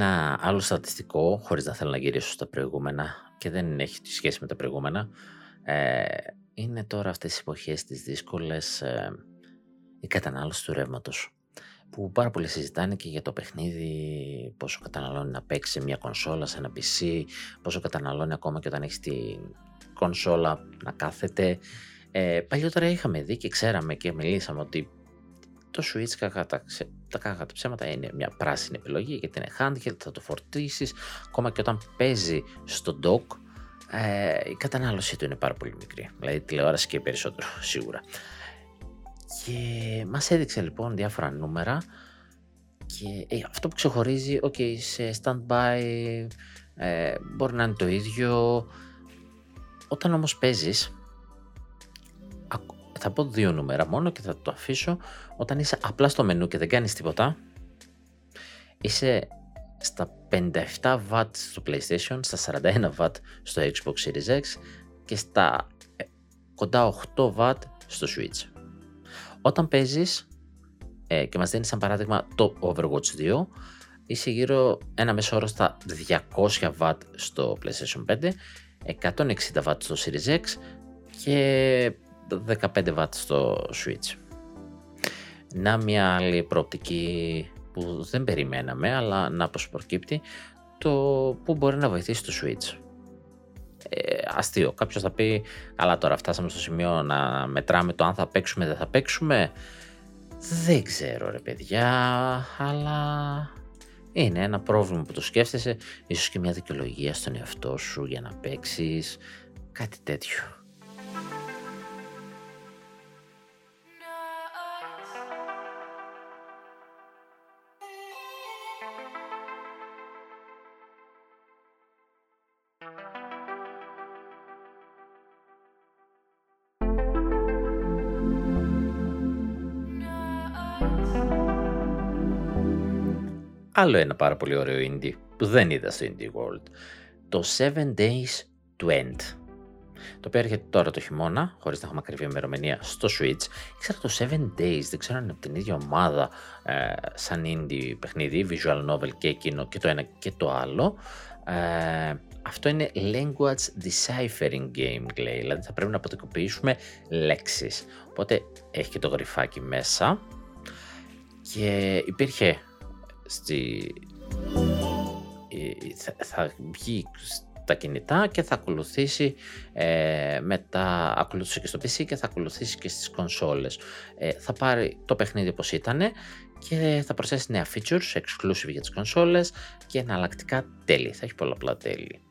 Ένα άλλο στατιστικό, χωρίς να θέλω να γυρίσω στα προηγούμενα και δεν έχει σχέση με τα προηγούμενα, ε, είναι τώρα αυτές τις εποχές τις δύσκολες ε, η κατανάλωση του ρεύματος. που πάρα πολύ συζητάνε και για το παιχνίδι, πόσο καταναλώνει να παίξει μια κονσόλα σε ένα PC, πόσο καταναλώνει ακόμα και όταν έχεις την κονσόλα να κάθεται. Ε, παλιότερα είχαμε δει και ξέραμε και μιλήσαμε ότι το Switch κακά τα, τα κακά τα ψέματα είναι μια πράσινη επιλογή γιατί είναι handheld, θα το φορτίσεις. Ακόμα και όταν παίζει στο dock ε, η κατανάλωσή του είναι πάρα πολύ μικρή. Δηλαδή τηλεόραση και περισσότερο σίγουρα. Και μας έδειξε λοιπόν διάφορα νούμερα. Και ε, αυτό που ξεχωρίζει ok σε standby ε, μπορεί να είναι το ίδιο. Όταν όμως παίζεις θα πω δύο νούμερα μόνο και θα το αφήσω. Όταν είσαι απλά στο μενού και δεν κάνεις τίποτα, είσαι στα 57 W στο PlayStation, στα 41 W στο Xbox Series X και στα ε, κοντά 8 W στο Switch. Όταν παίζεις ε, και μας δίνεις σαν παράδειγμα το Overwatch 2, είσαι γύρω ένα μέσο όρο στα 200W στο PlayStation 5, 160W στο Series X και 15W στο Switch. Να μια άλλη προοπτική που δεν περιμέναμε, αλλά να πως προκύπτει, το που μπορεί να βοηθήσει το Switch. Ε, αστείο. Κάποιος θα πει, καλά τώρα φτάσαμε στο σημείο να μετράμε το αν θα παίξουμε ή δεν θα παίξουμε. Δεν ξέρω ρε παιδιά, αλλά είναι ένα πρόβλημα που το σκέφτεσαι, ίσως και μια δικαιολογία στον εαυτό σου για να παίξεις, κάτι τέτοιο. Άλλο ένα πάρα πολύ ωραίο indie που δεν είδα στο Indie World. Το 7 Days to End. Το οποίο έρχεται τώρα το χειμώνα, χωρίς να έχουμε ακριβή ημερομηνία, στο Switch. Ήξερα το 7 Days, δεν ξέρω αν είναι από την ίδια ομάδα ε, σαν indie παιχνίδι, visual novel και εκείνο και το ένα και το άλλο. Ε, αυτό είναι language deciphering game, λέει, δηλαδή θα πρέπει να αποτεκοποιήσουμε λέξεις. Οπότε έχει και το γρυφάκι μέσα και υπήρχε στη... θα, θα βγει στα κινητά και θα ακολουθήσει ε, μετά, ακολουθήσει και στο PC και θα ακολουθήσει και στις κονσόλες. Ε, θα πάρει το παιχνίδι όπως ήταν και θα προσθέσει νέα features exclusive για τις κονσόλες και εναλλακτικά τέλη. Θα έχει πολλαπλά τέλη.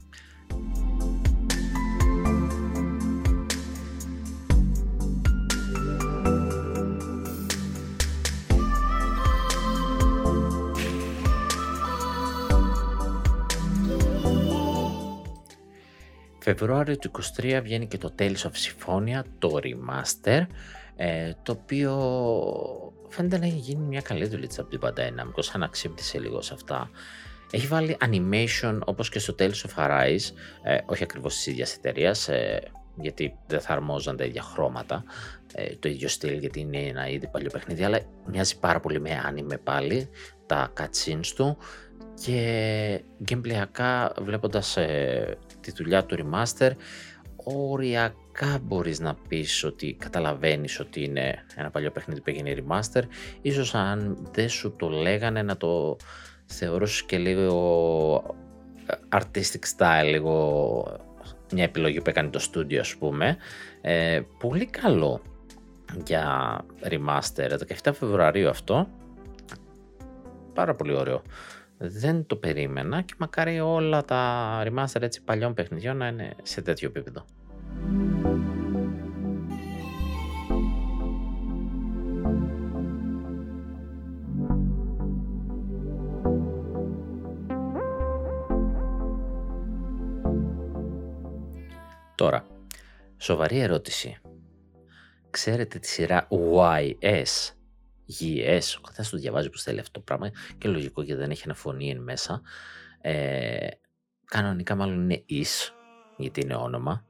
Φεβρουάριο του 23 βγαίνει και το Tales of Symphonia, το remaster, ε, το οποίο φαίνεται να έχει γίνει μια καλή δουλειά από την Bandai Namco, σαν ξύπνησε λίγο σε αυτά. Έχει βάλει animation όπως και στο Tales of Arise, ε, όχι ακριβώς της ίδιας εταιρείας, ε, γιατί δεν θα αρμόζαν τα ίδια χρώματα, ε, το ίδιο στυλ γιατί είναι ένα ήδη παλιό παιχνίδι, αλλά μοιάζει πάρα πολύ με anime πάλι, τα cutscenes του και gameplayακά βλέποντας ε, τη δουλειά του remaster οριακά μπορείς να πεις ότι καταλαβαίνεις ότι είναι ένα παλιό παιχνίδι που έγινε remaster. Ίσως αν δεν σου το λέγανε να το θεωρήσεις και λίγο ε, artistic style λίγο μια επιλογή που έκανε το studio ας πούμε. Ε, πολύ καλό για remaster 17 Φεβρουαρίου αυτό. Πάρα πολύ ωραίο δεν το περίμενα και μακάρι όλα τα remaster έτσι παλιών παιχνιδιών να είναι σε τέτοιο επίπεδο. Τώρα, σοβαρή ερώτηση. Ξέρετε τη σειρά YS GS, ο καθένας το διαβάζει που θέλει αυτό το πράγμα και λογικό γιατί δεν έχει ένα φωνή μέσα. Ε, κανονικά μάλλον είναι is, γιατί είναι όνομα.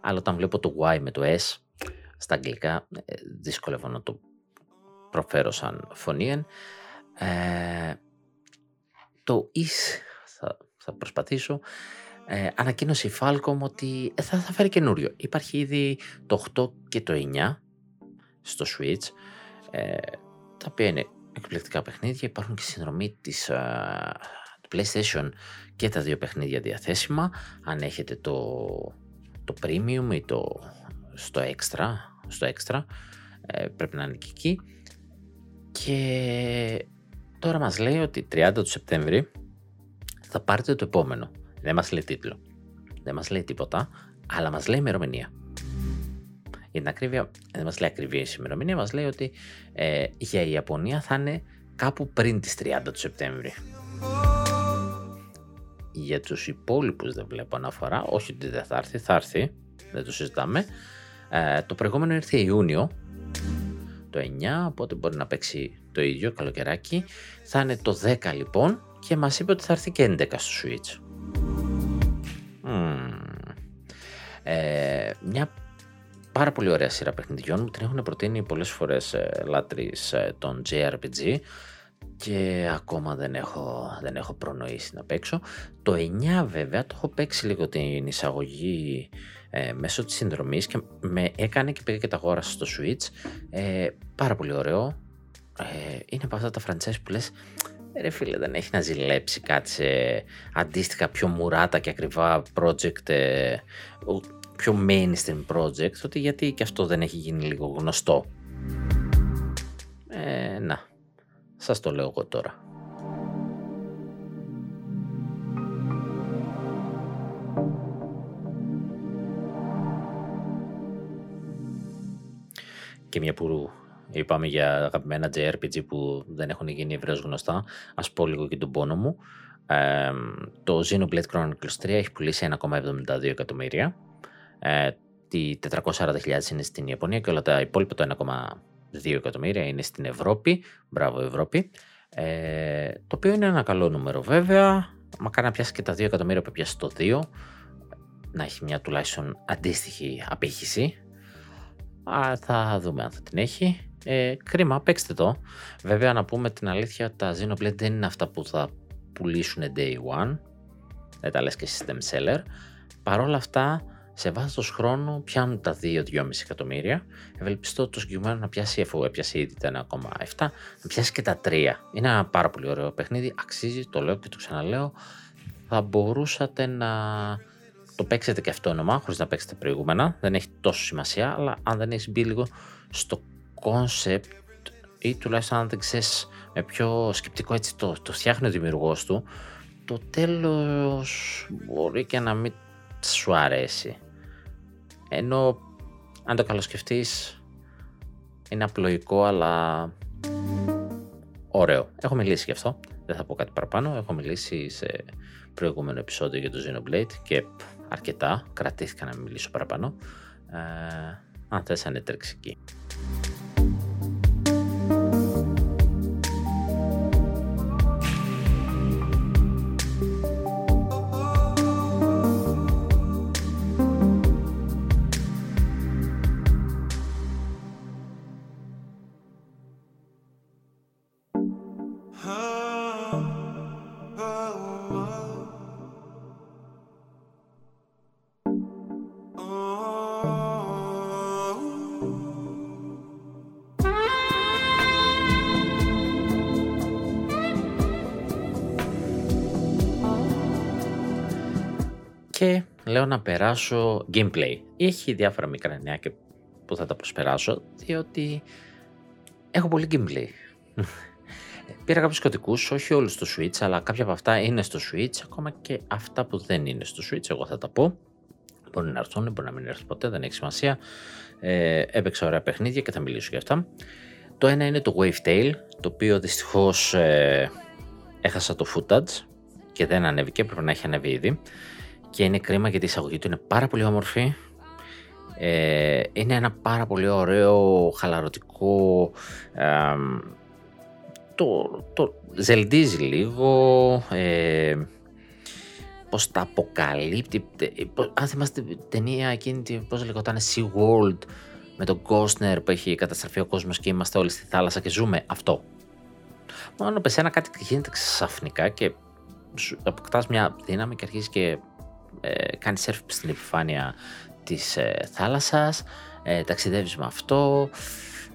Αλλά όταν βλέπω το Y με το S, στα αγγλικά ε, δυσκολεύω να το προφέρω σαν φωνή. Ε, το is θα, θα προσπαθήσω. Ε, ανακοίνωσε η Falcom ότι ε, θα, θα φέρει καινούριο. Υπάρχει ήδη το 8 και το 9 στο Switch. Ε, τα οποία είναι εκπληκτικά παιχνίδια. Υπάρχουν και συνδρομή της, του PlayStation και τα δύο παιχνίδια διαθέσιμα. Αν έχετε το, το Premium ή το στο Extra, στο extra ε, πρέπει να είναι και εκεί. Και τώρα μας λέει ότι 30 του Σεπτέμβρη θα πάρετε το επόμενο. Δεν μας λέει τίτλο. Δεν μας λέει τίποτα, αλλά μας λέει ημερομηνία. Για την ακρίβεια, δεν μας λέει ακριβή η ημερομηνία, μας λέει ότι ε, για η Ιαπωνία θα είναι κάπου πριν τις 30 του Σεπτέμβρη. Για τους υπόλοιπους δεν βλέπω αναφορά, όχι ότι δεν θα έρθει, θα έρθει, δεν το συζητάμε. Ε, το προηγούμενο ήρθε Ιούνιο, το 9, οπότε μπορεί να παίξει το ίδιο καλοκαιράκι. Θα είναι το 10 λοιπόν και μας είπε ότι θα έρθει και 11 στο Switch. Ε, μια πάρα πολύ ωραία σειρά παιχνιδιών μου την έχουν προτείνει πολλές φορές ε, λάτρεις ε, των JRPG και ακόμα δεν έχω, δεν έχω προνοήσει να παίξω. Το 9 βέβαια το έχω παίξει λίγο την εισαγωγή ε, μέσω της συνδρομής και με έκανε και πήγα και τα αγόρασα στο Switch. Ε, πάρα πολύ ωραίο. Ε, είναι από αυτά τα franchise που λες ρε φίλε δεν έχει να ζηλέψει κάτι σε αντίστοιχα πιο μουράτα και ακριβά project ε, πιο mainstream project ότι γιατί και αυτό δεν έχει γίνει λίγο γνωστό ε, να σας το λέω εγώ τώρα και μια που είπαμε για αγαπημένα JRPG που δεν έχουν γίνει ευρέως γνωστά, ας πω λίγο και τον πόνο μου. Ε, το Xenoblade Chronicles 3 έχει πουλήσει 1,72 εκατομμύρια. Ε, τι 440.000 είναι στην Ιαπωνία και όλα τα υπόλοιπα το 1,2 εκατομμύρια είναι στην Ευρώπη. Μπράβο Ευρώπη. Ε, το οποίο είναι ένα καλό νούμερο βέβαια. Μακάρι να πιάσει και τα 2 εκατομμύρια που πιάσει το 2. Να έχει μια τουλάχιστον αντίστοιχη απήχηση. Α, θα δούμε αν θα την έχει. Ε, κρίμα, παίξτε το. Βέβαια, να πούμε την αλήθεια, τα Xenoblade δεν είναι αυτά που θα πουλήσουν day one. Δεν τα λες και system seller. Παρ' όλα αυτά, σε βάθος χρόνου πιάνουν τα 2-2,5 εκατομμύρια. Ευελπιστώ το συγκεκριμένο να πιάσει, αφού έπιασε ήδη τα 1,7, να πιάσει και τα 3. Είναι ένα πάρα πολύ ωραίο παιχνίδι. Αξίζει, το λέω και το ξαναλέω. Θα μπορούσατε να το παίξετε και αυτό όνομα, χωρίς να παίξετε προηγούμενα. Δεν έχει τόσο σημασία, αλλά αν δεν έχεις μπει λίγο στο concept ή τουλάχιστον αν δεν ξέρεις με πιο σκεπτικό έτσι το, το φτιάχνει ο δημιουργός του, το τέλος μπορεί και να μην σου αρέσει. Ενώ αν το καλοσκεφτείς είναι απλοϊκό αλλά ωραίο. Έχω μιλήσει γι' αυτό, δεν θα πω κάτι παραπάνω. Έχω μιλήσει σε προηγούμενο επεισόδιο για το Xenoblade και αρκετά, κρατήθηκα να μιλήσω παραπάνω. Ε, αν θες ανέτρεξε εκεί. Περάσω gameplay. Έχει διάφορα μικρά και που θα τα προσπεράσω, διότι έχω πολύ gameplay. <laughs> Πήρα κάποιους κωδικούς, όχι όλους στο Switch, αλλά κάποια από αυτά είναι στο Switch, ακόμα και αυτά που δεν είναι στο Switch, εγώ θα τα πω. Μπορεί να έρθουν, μπορεί να μην έρθουν ποτέ, δεν έχει σημασία. Ε, έπαιξα ωραία παιχνίδια και θα μιλήσω για αυτά. Το ένα είναι το Wave Tail, το οποίο δυστυχώς ε, έχασα το footage και δεν ανέβηκε, πρέπει να έχει ανέβει ήδη και είναι κρίμα γιατί η εισαγωγή του είναι πάρα πολύ όμορφη. Ε, είναι ένα πάρα πολύ ωραίο, χαλαρωτικό, ε, το, το ζελντίζει λίγο, ε, πώς τα αποκαλύπτει, αν θυμάστε την ταινία εκείνη, πώς λεγόταν, Sea World, με τον Κόσνερ που έχει καταστραφεί ο κόσμος και είμαστε όλοι στη θάλασσα και ζούμε, αυτό. Μόνο πεσένα κάτι γίνεται ξαφνικά και αποκτάς μια δύναμη και αρχίζεις και ε, κάνει σερφ στην επιφάνεια της ε, θάλασσας, ε, ταξιδεύεις με αυτό,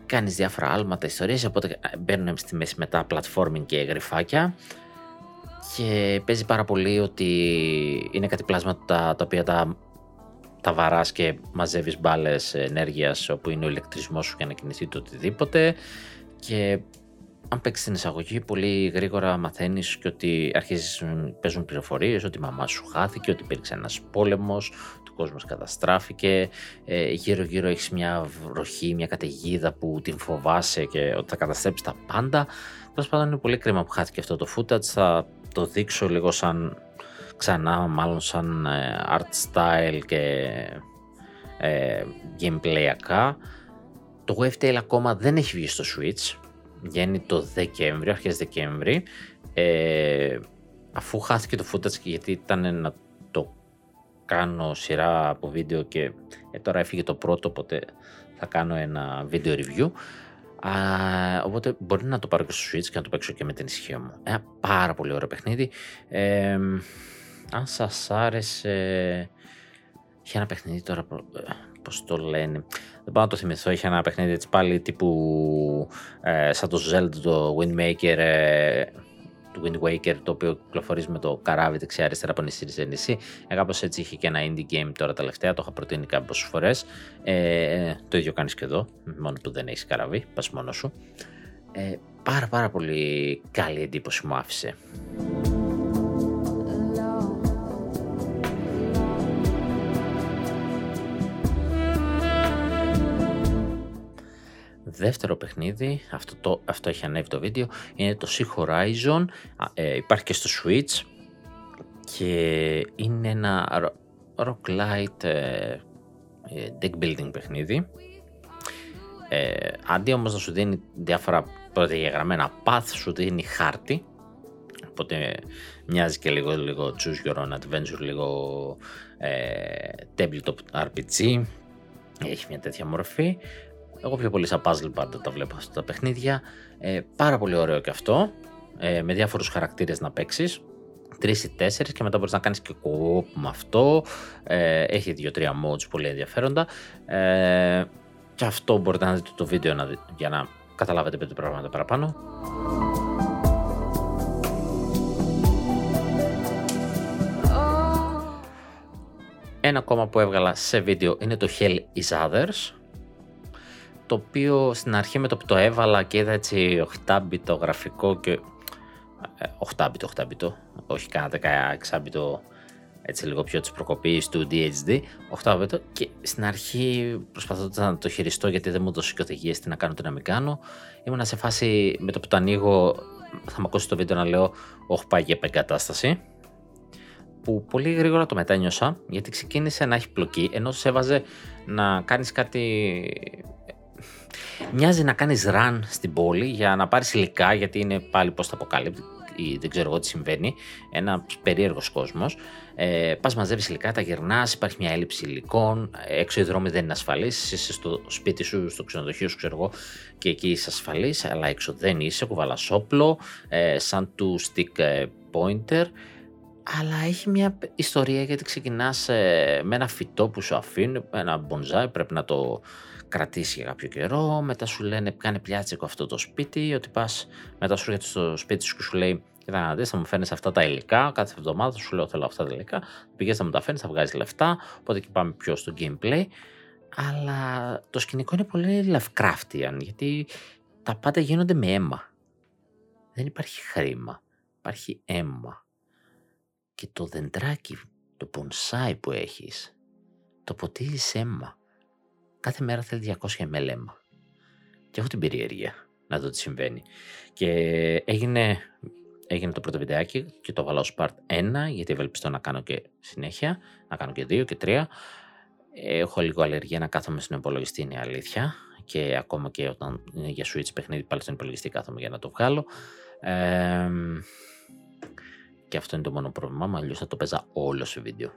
κάνεις διάφορα άλματα ιστορίες, οπότε ε, μπαίνουν στη μέση μετά platforming και γρυφάκια. Και παίζει πάρα πολύ ότι είναι κάτι πλάσματα τα, τα οποία τα, τα βαράς και μαζεύεις μπάλες ενέργειας όπου είναι ο ηλεκτρισμός σου για να κινηθεί το οτιδήποτε. Και αν παίξεις την εισαγωγή, πολύ γρήγορα μαθαίνεις και ότι αρχίζουν, παίζουν πληροφορίες, ότι η μαμά σου χάθηκε, ότι υπήρξε ένας πόλεμος, ο κόσμος καταστράφηκε. Ε, γύρω-γύρω έχεις μια βροχή, μια καταιγίδα που την φοβάσαι και ότι θα καταστρέψεις τα πάντα. Τέλος πάντων, είναι πολύ κρίμα που χάθηκε αυτό το footage. Θα το δείξω λίγο σαν ξανά, μάλλον σαν ε, art style και ε, gameplayακά. Το Wavetail ακόμα δεν έχει βγει στο Switch, βγαίνει το Δεκέμβριο, αρχές Δεκέμβρη, ε, αφού χάθηκε το footage γιατί ήταν να το κάνω σειρά από βίντεο και ε, τώρα έφυγε το πρώτο, οπότε θα κάνω ένα βίντεο review. Α, οπότε μπορεί να το πάρω και στο Switch και να το παίξω και με την ησυχία μου. Ένα πάρα πολύ ωραίο παιχνίδι. Ε, αν σας άρεσε... Είχε ένα παιχνίδι τώρα, ε, πώς το λένε, δεν πάω να το θυμηθώ, είχε ένα παιχνίδι έτσι πάλι τύπου ε, σαν το Zelda, το Windmaker, ε, του Wind Waker, το οποίο κυκλοφορείς με το καράβι δεξιά-αριστερά από νησί σε νησί. Ε, Κάπως έτσι είχε και ένα indie game τώρα τελευταία, το είχα προτείνει κάποιες φορές. Ε, το ίδιο κάνεις και εδώ, μόνο που δεν έχεις καράβι, πας μόνος σου. Ε, πάρα πάρα πολύ καλή εντύπωση μου άφησε. Δεύτερο παιχνίδι, αυτό, το, αυτό έχει ανέβει το βίντεο, είναι το Sea Horizon, ε, υπάρχει και στο Switch και είναι ένα rock light ε, ε, deck building παιχνίδι. Ε, αντί όμως να σου δίνει διάφορα προδιαγραμμένα path, σου δίνει χάρτη, οπότε μοιάζει και λίγο, λίγο choose your own adventure, λίγο ε, tabletop RPG, έχει μια τέτοια μορφή. Εγώ πιο πολύ σαν puzzle πάντα τα βλέπω αυτά τα παιχνίδια. Ε, πάρα πολύ ωραίο και αυτό. Ε, με διάφορους χαρακτήρες να παίξεις. Τρεις ή τέσσερις και μετά μπορείς να κάνεις και co με αυτό. Ε, έχει δύο-τρία modes πολύ ενδιαφέροντα. Ε, και αυτό μπορείτε να δείτε το βίντεο να για να καταλάβετε πέντε πράγματα παραπάνω. Ένα ακόμα που έβγαλα σε βίντεο είναι το Hell is Others το οποίο στην αρχή με το που το έβαλα και είδα έτσι 8 γραφικό και 8-bit, 8 όχι κανένα 16 έτσι λίγο πιο της προκοπής του DHD, 8 και στην αρχή προσπαθώντας να το χειριστώ γιατί δεν μου δώσει και οδηγίες τι να κάνω, τι να μην κάνω, ήμουν σε φάση με το που το ανοίγω θα μου ακούσει το βίντεο να λέω όχι πάει για επεγκατάσταση που πολύ γρήγορα το μετάνιωσα γιατί ξεκίνησε να έχει πλοκή ενώ σε έβαζε να κάνεις κάτι Μοιάζει να κάνεις run στην πόλη για να πάρεις υλικά γιατί είναι πάλι πώς θα αποκάλυπτει ή δεν ξέρω εγώ τι συμβαίνει, ένα περίεργος κόσμος. Ε, πας μαζεύεις υλικά, τα γυρνάς, υπάρχει μια έλλειψη υλικών, έξω οι δρόμοι δεν είναι ασφαλείς, είσαι στο σπίτι σου, στο ξενοδοχείο σου ξέρω εγώ και εκεί είσαι ασφαλής, αλλά έξω δεν είσαι, κουβαλάς όπλο, ε, σαν του stick ε, pointer, αλλά έχει μια ιστορία γιατί ξεκινάς ε, με ένα φυτό που σου αφήνει, ένα μπονζάι, πρέπει να το κρατήσει για κάποιο καιρό, μετά σου λένε κάνει πλιάτσικο αυτό το σπίτι, ότι πας μετά σου έρχεται στο σπίτι σου και σου λέει Κοίτα να δεις, θα μου φέρνεις αυτά τα υλικά, κάθε εβδομάδα σου λέω θέλω αυτά τα υλικά, πηγαίνεις να μου τα φέρνεις, θα βγάζεις λεφτά, οπότε και πάμε πιο στο gameplay. Αλλά το σκηνικό είναι πολύ Lovecraftian, γιατί τα πάντα γίνονται με αίμα. Δεν υπάρχει χρήμα, υπάρχει αίμα. Και το δεντράκι, το πονσάι που έχεις, το ποτίζεις αίμα κάθε μέρα θέλει 200 ml αίμα. Και έχω την περιέργεια να δω τι συμβαίνει. Και έγινε, έγινε το πρώτο βιντεάκι και το βάλω ως part 1 γιατί ευελπιστώ να κάνω και συνέχεια, να κάνω και 2 και 3. Έχω λίγο αλλεργία να κάθομαι στον υπολογιστή, είναι αλήθεια. Και ακόμα και όταν είναι για Switch παιχνίδι, πάλι στον υπολογιστή κάθομαι για να το βγάλω. Ε, και αυτό είναι το μόνο πρόβλημά μου, αλλιώς θα το παίζα όλο σε βίντεο.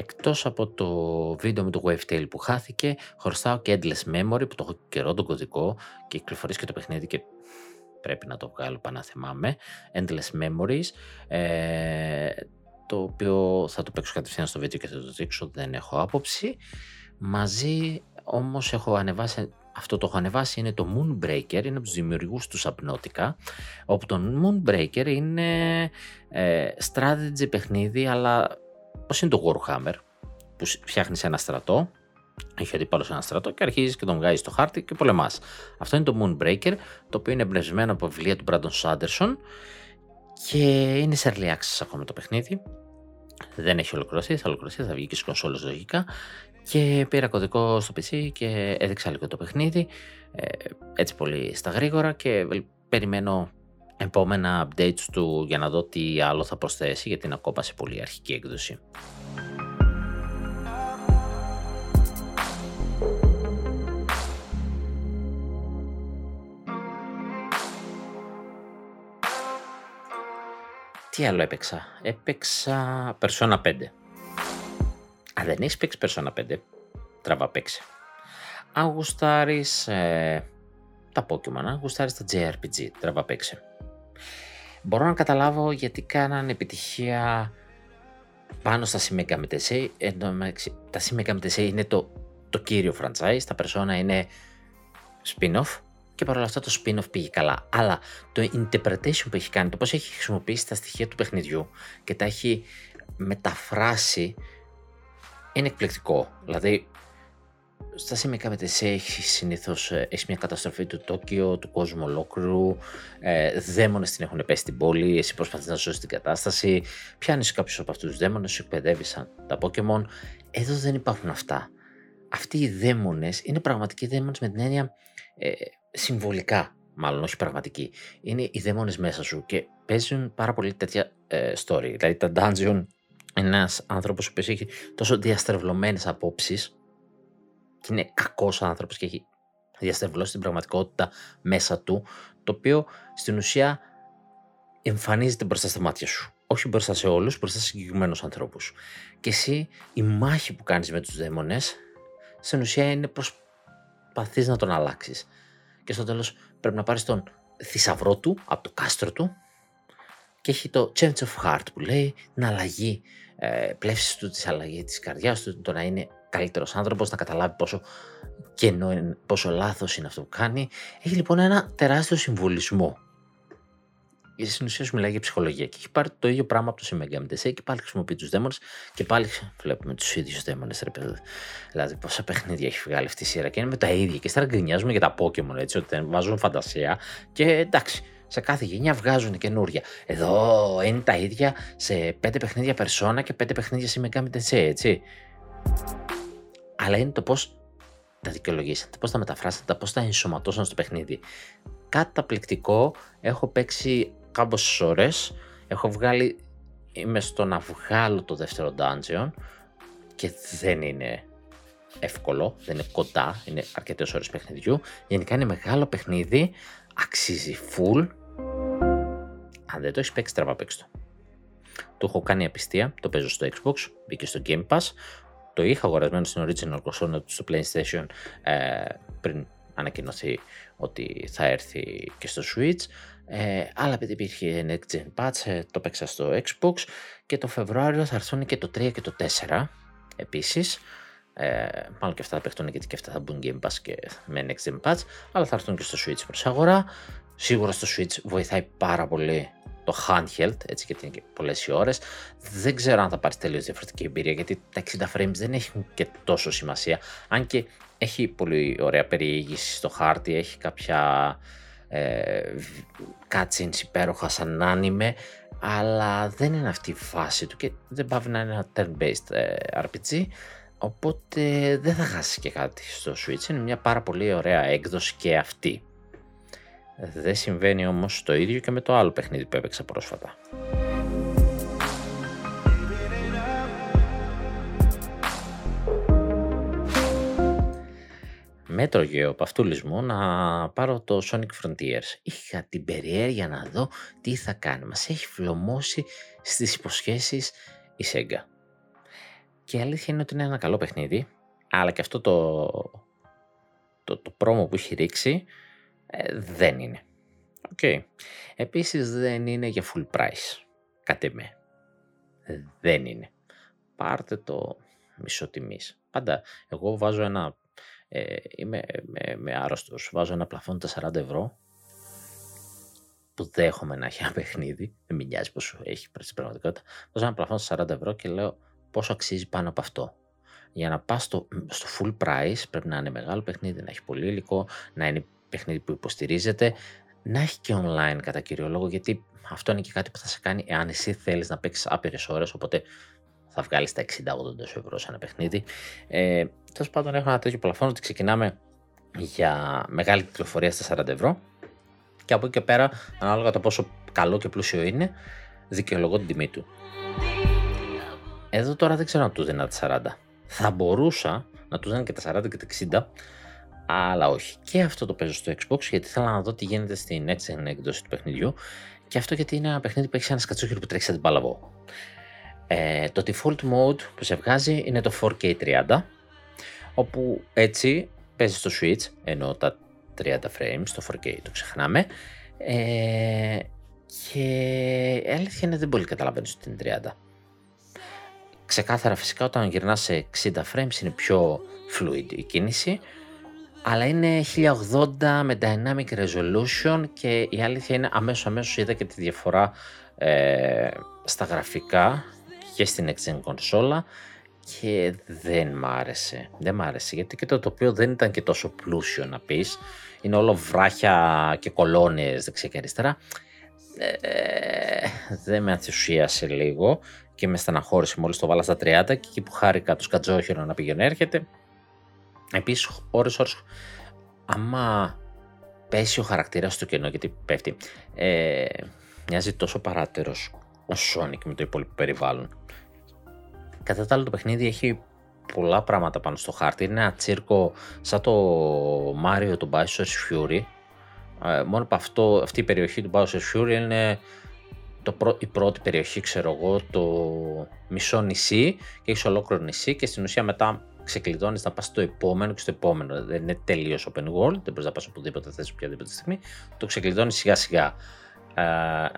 Εκτός από το βίντεο με το Wavetail που χάθηκε, χρωστάω και Endless Memory που το έχω καιρό τον κωδικό και κυκλοφορεί και το παιχνίδι και πρέπει να το βγάλω πάνω να θυμάμαι. Endless Memories, ε, το οποίο θα το παίξω κατευθείαν στο βίντεο και θα το δείξω, δεν έχω άποψη. Μαζί όμως έχω ανεβάσει αυτό το έχω ανεβάσει είναι το Moonbreaker, είναι από τους δημιουργούς του Subnautica, όπου το Moonbreaker είναι ε, strategy παιχνίδι, αλλά Πώς είναι το Warhammer, που φτιάχνεις ένα στρατό, έχει αντίπαλο σε ένα στρατό και αρχίζεις και τον βγάζεις στο χάρτη και πολεμάς. Αυτό είναι το Moonbreaker, το οποίο είναι εμπνευσμένο από βιβλία του Brandon Sanderson και είναι σε early access ακόμα το παιχνίδι. Δεν έχει ολοκληρωθεί, θα ολοκληρωθεί, θα βγει και στις κονσόλες λογικά. Και πήρα κωδικό στο PC και έδειξα λίγο το παιχνίδι, ε, έτσι πολύ στα γρήγορα και περιμένω επόμενα updates του για να δω τι άλλο θα προσθέσει γιατί είναι ακόμα σε πολύ αρχική έκδοση. Τι άλλο έπαιξα; Έπαιξα Persona 5. Αν δεν έχεις παίξει Persona 5, τραβά παίξει. Αν γουστάρει ε, τα Pokemon, αν γουστάρει τα JRPG, τραβά παίξει. Μπορώ να καταλάβω γιατί κάνανε επιτυχία πάνω στα Shin Megami Tensei, ενώ τα Shin Megami Tensei είναι το, το κύριο franchise, τα Persona είναι spin-off και παρόλα αυτά το spin-off πήγε καλά. Αλλά το interpretation που έχει κάνει, το πώς έχει χρησιμοποιήσει τα στοιχεία του παιχνιδιού και τα έχει μεταφράσει είναι εκπληκτικό. Δηλαδή, στα σημεία με έχεις συνήθως ε, έχεις μια καταστροφή του Τόκιο, του κόσμου ολόκληρου. Ε, δαίμονες την έχουν πέσει στην πόλη. Εσύ προσπαθείς να σώσεις την κατάσταση. Πιάνεις κάποιους από αυτούς τους δαίμονες, σου εκπαιδεύεις σαν τα Pokémon. Εδώ δεν υπάρχουν αυτά. Αυτοί οι δαίμονες είναι πραγματικοί δαίμονες με την έννοια ε, συμβολικά, μάλλον όχι πραγματικοί. Είναι οι δαίμονες μέσα σου και παίζουν πάρα πολύ τέτοια ε, story. Δηλαδή τα dungeon, ένας άνθρωπος που έχει τόσο διαστρεβλωμένες απόψεις και είναι κακός άνθρωπος και έχει διαστρεβλώσει την πραγματικότητα μέσα του, το οποίο στην ουσία εμφανίζεται μπροστά στα μάτια σου. Όχι μπροστά σε όλους, μπροστά σε συγκεκριμένους ανθρώπους. Και εσύ, η μάχη που κάνεις με τους δαίμονες, στην ουσία είναι προσπαθείς να τον αλλάξεις. Και στο τέλος πρέπει να πάρεις τον θησαυρό του από το κάστρο του και έχει το change of heart που λέει την αλλαγή, ε, πλεύσης του, της αλλαγής της καρδιάς του, το να είναι καλύτερος άνθρωπος, να καταλάβει πόσο κενό, πόσο λάθος είναι αυτό που κάνει. Έχει λοιπόν ένα τεράστιο συμβολισμό. Γιατί στην ουσία σου μιλάει για ψυχολογία και έχει πάρει το ίδιο πράγμα από το Shin και πάλι χρησιμοποιεί τους δαίμονες και πάλι βλέπουμε τους ίδιους δαίμονες. Δηλαδή, πόσα παιχνίδια έχει βγάλει αυτή η σειρά και είναι με τα ίδια. Και στερα γκρινιάζουμε για τα Pokémon έτσι, ότι βάζουν φαντασία και εντάξει, σε κάθε γενιά βγάζουν καινούρια. Εδώ είναι τα ίδια σε πέντε παιχνίδια Persona και πέντε παιχνίδια Shin έτσι αλλά είναι το πώς τα δικαιολογήσατε, πώς τα μεταφράσατε, πώς τα ενσωματώσαν στο παιχνίδι. Καταπληκτικό. Έχω παίξει κάμποσες ώρες. Έχω βγάλει. Είμαι στο να βγάλω το δεύτερο dungeon και δεν είναι εύκολο, δεν είναι κοντά, είναι αρκετές ώρες παιχνιδιού. Γενικά είναι μεγάλο παιχνίδι, αξίζει full. Αν δεν το έχει παίξει, τραβά παίξει το. Το έχω κάνει απιστία, το παίζω στο Xbox, μπήκε στο Game Pass το είχα αγορασμένο στην original console στο PlayStation ε, πριν ανακοινωθεί ότι θα έρθει και στο Switch. Ε, αλλά επειδή υπήρχε Next Gen Patch, ε, το παίξα στο Xbox και το Φεβρουάριο θα έρθουν και το 3 και το 4 επίσης. Ε, μάλλον και αυτά θα παιχτούν γιατί και αυτά θα μπουν Game Pass και με Next Gen Patch, αλλά θα έρθουν και στο Switch προς αγορά. Σίγουρα στο Switch βοηθάει πάρα πολύ το handheld, έτσι γιατί είναι και πολλές οι ώρες. Δεν ξέρω αν θα πάρεις τελείως διαφορετική εμπειρία γιατί τα 60 frames δεν έχουν και τόσο σημασία. Αν και έχει πολύ ωραία περιήγηση στο χάρτη, έχει κάποια ε, cutscenes υπέροχα σαν άνιμε, αλλά δεν είναι αυτή η φάση του και δεν πάει να είναι ένα turn-based ε, RPG. Οπότε δεν θα χάσεις και κάτι στο Switch. Είναι μια πάρα πολύ ωραία έκδοση και αυτή. Δεν συμβαίνει όμως το ίδιο και με το άλλο παιχνίδι που έπαιξα πρόσφατα. Μ' έτρωγε ο ποπούλης μου να πάρω το Sonic Frontiers. Είχα την περιέργεια να δω τι θα κάνει. Μας έχει φλωμώσει στις υποσχέσεις η Sega. Και η αλήθεια είναι ότι είναι ένα καλό παιχνίδι, αλλά και αυτό το, το, το πρόμο που έχει ρίξει ε, δεν είναι. OK. Okay. Επίσης δεν είναι για full price. Κάτε με. Δεν είναι. Πάρτε το μισό τιμής. Πάντα εγώ βάζω ένα... Ε, είμαι με, με άρρωστος. Βάζω ένα πλαφόν τα 40 ευρώ που δέχομαι να έχει ένα παιχνίδι. Δεν με νοιάζει πόσο έχει στην πραγματικότητα. Βάζω ένα πλαφόν στα 40 ευρώ και λέω πόσο αξίζει πάνω από αυτό. Για να πας στο, στο full price πρέπει να είναι μεγάλο παιχνίδι, να έχει πολύ υλικό, να είναι παιχνίδι που υποστηρίζεται, να έχει και online κατά κύριο λόγο, γιατί αυτό είναι και κάτι που θα σε κάνει εάν εσύ θέλεις να παίξεις άπειρες ώρες, οπότε θα βγάλεις τα 60-80 ευρώ σε ένα παιχνίδι. Ε, Τέλος πάντων, έχω ένα τέτοιο πλαφόν ότι ξεκινάμε για μεγάλη κυκλοφορία στα 40 ευρώ και από εκεί και πέρα, ανάλογα το πόσο καλό και πλούσιο είναι, δικαιολογώ την τιμή του. Εδώ τώρα δεν ξέρω αν του δίνω τα 40. Θα μπορούσα να του δίνω και τα 40 και τα 60, αλλά όχι. Και αυτό το παίζω στο Xbox γιατί θέλω να δω τι γίνεται στην Next Gen έκδοση του παιχνιδιού και αυτό γιατί είναι ένα παιχνίδι που έχει ένα σκατσόχυρο που τρέχει σαν την παλαβό. Ε, το default mode που σε βγάζει είναι το 4K30, όπου έτσι παίζει στο Switch, ενώ τα 30 frames, το 4K το ξεχνάμε, ε, και η αλήθεια είναι δεν πολύ καταλαβαίνεις την 30. Ξεκάθαρα φυσικά όταν γυρνάς σε 60 frames είναι πιο fluid η κίνηση, αλλά είναι 1080 με dynamic resolution και η αλήθεια είναι αμέσως αμέσως είδα και τη διαφορά ε, στα γραφικά και στην next gen κονσόλα και δεν μ' άρεσε. Δεν μ' άρεσε γιατί και το τοπίο δεν ήταν και τόσο πλούσιο να πεις. Είναι όλο βράχια και κολόνες δεξιά και αριστερά. Ε, δεν με ενθουσίασε λίγο και με στεναχώρησε μόλις το βάλα στα 30 και εκεί που χάρηκα το σκατζόχυρο να πηγαίνει έρχεται. Επίσης ώρες ώρες άμα πέσει ο χαρακτήρας στο κενό γιατί πέφτει ε, μοιάζει τόσο παράτερος ο Sonic με το υπόλοιπο περιβάλλον. Κατά τα άλλα το παιχνίδι έχει πολλά πράγματα πάνω στο χάρτη. Είναι ένα τσίρκο σαν το Mario του Bowser's Fury. Ε, μόνο από αυτό, αυτή η περιοχή του Bowser's Fury είναι το η πρώτη περιοχή, ξέρω εγώ, το μισό νησί και έχει ολόκληρο νησί και στην ουσία μετά ξεκλειδώνεις να πας στο επόμενο και στο επόμενο. Δεν είναι τελείως open world, δεν μπορείς να πας οπουδήποτε θες οποιαδήποτε στιγμή. Το ξεκλειδώνεις σιγά σιγά. Ε,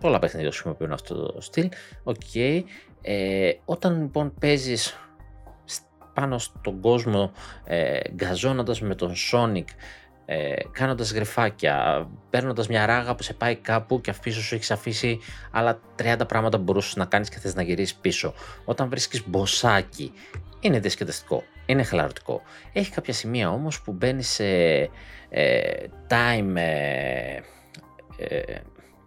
πολλά παιχνίδια χρησιμοποιούν αυτό το στυλ. Okay. Ε, όταν λοιπόν παίζεις πάνω στον κόσμο ε, γκαζώνοντας με τον Sonic ε, κάνοντας γρυφάκια, παίρνοντας μια ράγα που σε πάει κάπου και πίσω σου έχεις αφήσει άλλα 30 πράγματα που μπορούσες να κάνεις και θες να γυρίσεις πίσω. Όταν βρίσκεις μποσάκι, είναι διασκεδαστικό, είναι χαλαρωτικό. Έχει κάποια σημεία όμως που μπαίνει σε ε, time ε, ε,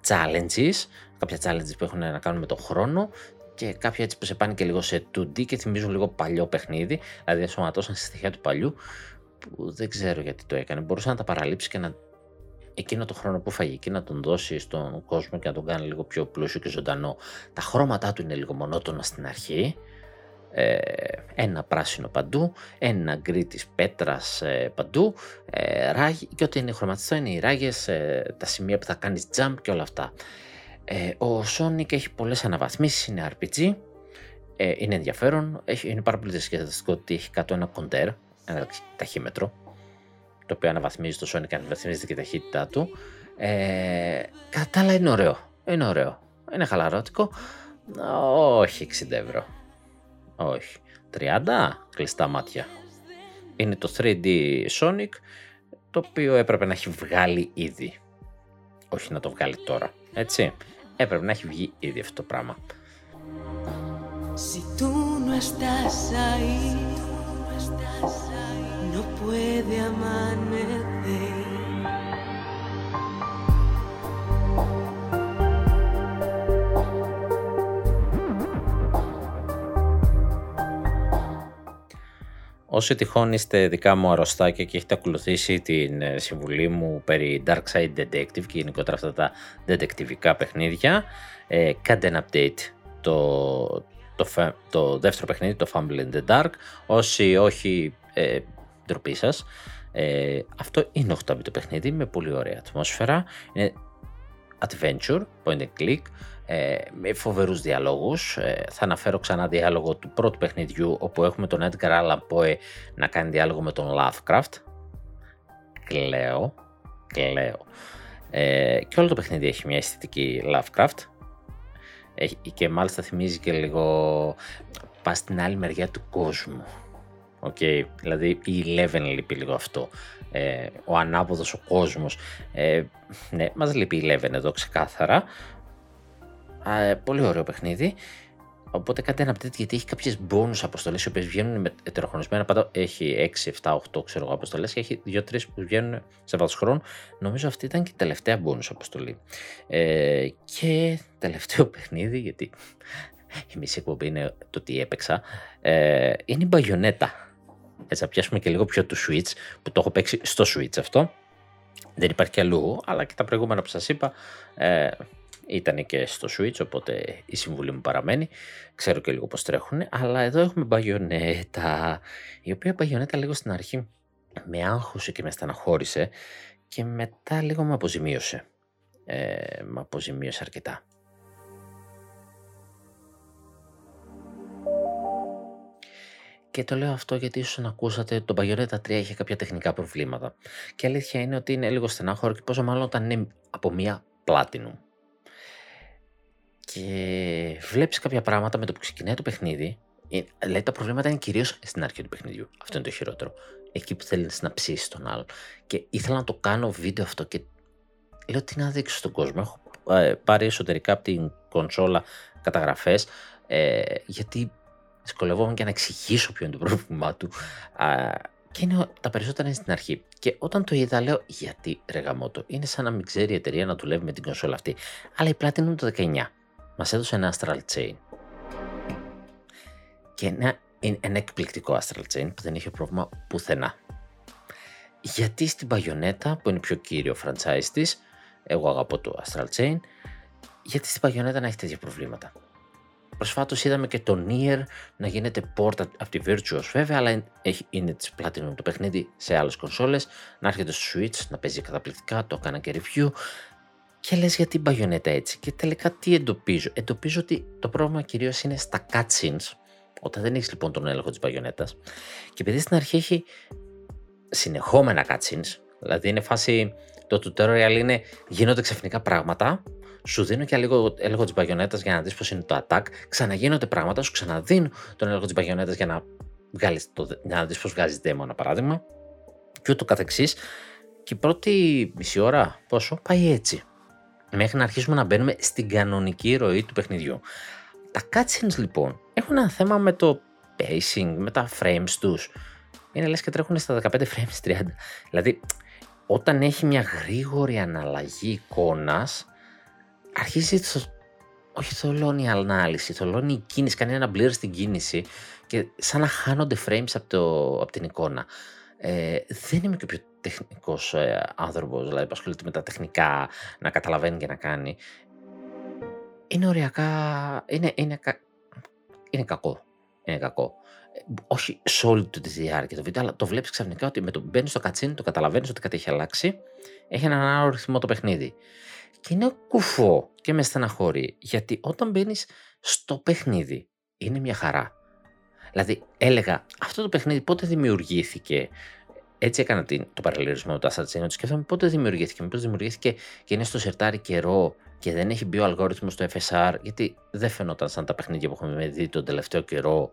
challenges, κάποια challenges που έχουν να κάνουν με τον χρόνο και κάποια έτσι που σε πάνε και λίγο σε 2D και θυμίζουν λίγο παλιό παιχνίδι, δηλαδή ενσωματώσαν στη στοιχεία του παλιού, που δεν ξέρω γιατί το έκανε. Μπορούσε να τα παραλείψει και να εκείνο το χρόνο που φαγεί και να τον δώσει στον κόσμο και να τον κάνει λίγο πιο πλούσιο και ζωντανό. Τα χρώματά του είναι λίγο μονότονα στην αρχή. Ε, ένα πράσινο παντού, ένα γκρι της πέτρας ε, παντού, ε, ράγι, και ό,τι είναι χρωματιστό είναι οι ράγες, ε, τα σημεία που θα κάνεις jump και όλα αυτά. Ε, ο Sonic έχει πολλές αναβαθμίσεις, είναι RPG, ε, είναι ενδιαφέρον, έχει, είναι πάρα πολύ διασκεδαστικό ότι έχει κάτω ένα κοντέρ, ένα ταχύμετρο, το οποίο αναβαθμίζει το Sonic, αναβαθμίζει και η ταχύτητά του. Ε, κατά άλλα είναι ωραίο, είναι ωραίο, είναι χαλαρότικο, όχι 60 ευρώ, όχι, 30 κλειστά μάτια. Είναι το 3D Sonic, το οποίο έπρεπε να έχει βγάλει ήδη, όχι να το βγάλει τώρα, έτσι. Έπρεπε να έχει βγει ήδη αυτό το πράγμα. Si tú no estás ahí, no puede amanecer. Όσοι τυχόν είστε δικά μου αρρωστάκια και έχετε ακολουθήσει την ε, συμβουλή μου περί Dark Side Detective και γενικότερα αυτά τα detectivικά παιχνίδια, ε, κάντε ένα update το, το, το δεύτερο παιχνίδι, το Fumble in the Dark. Όσοι όχι, ε, ντροπή σας. Ε, αυτό είναι 8 το παιχνίδι με πολύ ωραία ατμόσφαιρα. Είναι adventure, point and click ε, με φοβερούς διαλόγους. Ε, θα αναφέρω ξανά διάλογο του πρώτου παιχνιδιού όπου έχουμε τον Edgar Allan Poe να κάνει διάλογο με τον Lovecraft. Κλαίω, κλαίω. Ε, και όλο το παιχνίδι έχει μια αισθητική Lovecraft έχει, και μάλιστα θυμίζει και λίγο πά στην άλλη μεριά του κόσμου. Okay, δηλαδή η Eleven λείπει λίγο αυτό. Ε, ο ανάποδος ο κόσμος. Ε, ναι, μας λείπει η Eleven εδώ ξεκάθαρα. Ε, πολύ ωραίο παιχνίδι. Οπότε κάντε ένα update γιατί έχει κάποιες bonus αποστολές οι οποίες βγαίνουν με ετεροχρονισμένα. Πάντα έχει 6, 7, 8 ξέρω εγώ αποστολές και έχει 2-3 που βγαίνουν σε βάθος χρόνου. Νομίζω αυτή ήταν και η τελευταία bonus αποστολή. Ε, και τελευταίο <laughs> παιχνίδι, γιατί η μισή εκπομπή είναι το τι έπαιξα, ε, είναι η μπαγιονέτα. Έτσι, θα πιάσουμε και λίγο πιο του Switch, που το έχω παίξει στο Switch αυτό. Δεν υπάρχει κι αλλού, αλλά και τα προηγούμενα που σας είπα, ε, ήταν και στο Switch, οπότε η συμβουλή μου παραμένει. Ξέρω και λίγο πώς τρέχουν, αλλά εδώ έχουμε μπαγιονέτα, η οποία μπαγιονέτα λίγο στην αρχή με άγχωσε και με στεναχώρησε και μετά λίγο με αποζημίωσε. Ε, με αποζημίωσε αρκετά. Και το λέω αυτό γιατί ίσως να ακούσατε ότι το Bayonetta 3 είχε κάποια τεχνικά προβλήματα. Και η αλήθεια είναι ότι είναι λίγο στενάχωρο και πόσο μάλλον όταν είναι από μία Platinum. Και βλέπεις κάποια πράγματα με το που ξεκινάει το παιχνίδι. ε, Δηλαδή τα προβλήματα είναι κυρίως στην αρχή του παιχνιδιού. Αυτό είναι το χειρότερο. Εκεί που θέλεις να ψήσεις τον άλλο. Και ήθελα να το κάνω βίντεο αυτό και λέω τι να δείξω στον κόσμο; Έχω ε, πάρει εσωτερικά από την κονσόλα καταγραφές ε, γιατί δυσκολευόμουν και να εξηγήσω ποιο είναι το πρόβλημά του. Α, και είναι, τα περισσότερα είναι στην αρχή. Και όταν το είδα, λέω γιατί ρε γαμότο, είναι σαν να μην ξέρει η εταιρεία να δουλεύει με την κονσόλα αυτή. Αλλά η Platinum το 19 μας έδωσε ένα Astral Chain. Και ένα, είναι ένα εκπληκτικό Astral Chain που δεν είχε πρόβλημα πουθενά. Γιατί στην Bayonetta, που είναι πιο κύριο franchise της, εγώ αγαπώ το Astral Chain, γιατί στην Bayonetta να έχει τέτοια προβλήματα. Προσφάτως είδαμε και το Nier να γίνεται port από τη Virtuos βέβαια, αλλά είναι της Platinum το παιχνίδι σε άλλες κονσόλες, να έρχεται στο Switch, να παίζει καταπληκτικά, το έκανα και review. Και λες γιατί Bayonetta έτσι και τελικά τι εντοπίζω. Εντοπίζω ότι το πρόβλημα κυρίως είναι στα cutscenes, όταν δεν έχεις λοιπόν τον έλεγχο της Bayonetta. Και επειδή στην αρχή έχει συνεχόμενα cutscenes, δηλαδή είναι φάση, το tutorial είναι γίνονται ξαφνικά πράγματα σου δίνω και λίγο έλεγχο της μπαγιονέτας για να δεις πώς είναι το attack. Ξαναγίνονται πράγματα, σου ξαναδίνω τον έλεγχο της μπαγιονέτας για να, βγάλεις το, για να δεις πώς βγάζεις demo, ένα παράδειγμα. Και ούτω καθεξής. Και η πρώτη μισή ώρα, πόσο, πάει έτσι. Μέχρι να αρχίσουμε να μπαίνουμε στην κανονική ροή του παιχνιδιού. Τα cutscenes λοιπόν έχουν ένα θέμα με το pacing, με τα frames τους. Είναι λες και τρέχουν στα 15 frames 30. Δηλαδή, όταν έχει μια γρήγορη αναλλαγή εικόνας, αρχίζει το, όχι θολώνει η ανάλυση, θολώνει η κίνηση, κάνει ένα blur στην κίνηση και σαν να χάνονται frames από, το, από την εικόνα. Ε, δεν είμαι και πιο τεχνικός ε, άνθρωπος, δηλαδή που ασχολείται με τα τεχνικά, να καταλαβαίνει και να κάνει. Είναι οριακά, είναι, είναι, είναι κακό. Είναι κακό. Ε, όχι σε όλη τη διάρκεια το βίντεο, αλλά το βλέπεις ξαφνικά ότι με το μπαίνεις στο κατσίνι, το καταλαβαίνεις ότι κάτι έχει αλλάξει. Έχει έναν άλλο ρυθμό το παιχνίδι. Και είναι κουφό και με στεναχωρεί, γιατί όταν μπαίνεις στο παιχνίδι, είναι μια χαρά. Δηλαδή, έλεγα, αυτό το παιχνίδι πότε δημιουργήθηκε. Έτσι έκανα το παραλληλισμό με το Assassin's Creed. Σκέφτομαι πότε δημιουργήθηκε. Μήπως δημιουργήθηκε και είναι στο σερτάρι καιρό και δεν έχει μπει ο αλγόριθμος στο FSR, γιατί δεν φαινόταν σαν τα παιχνίδια που έχουμε δει τον τελευταίο καιρό.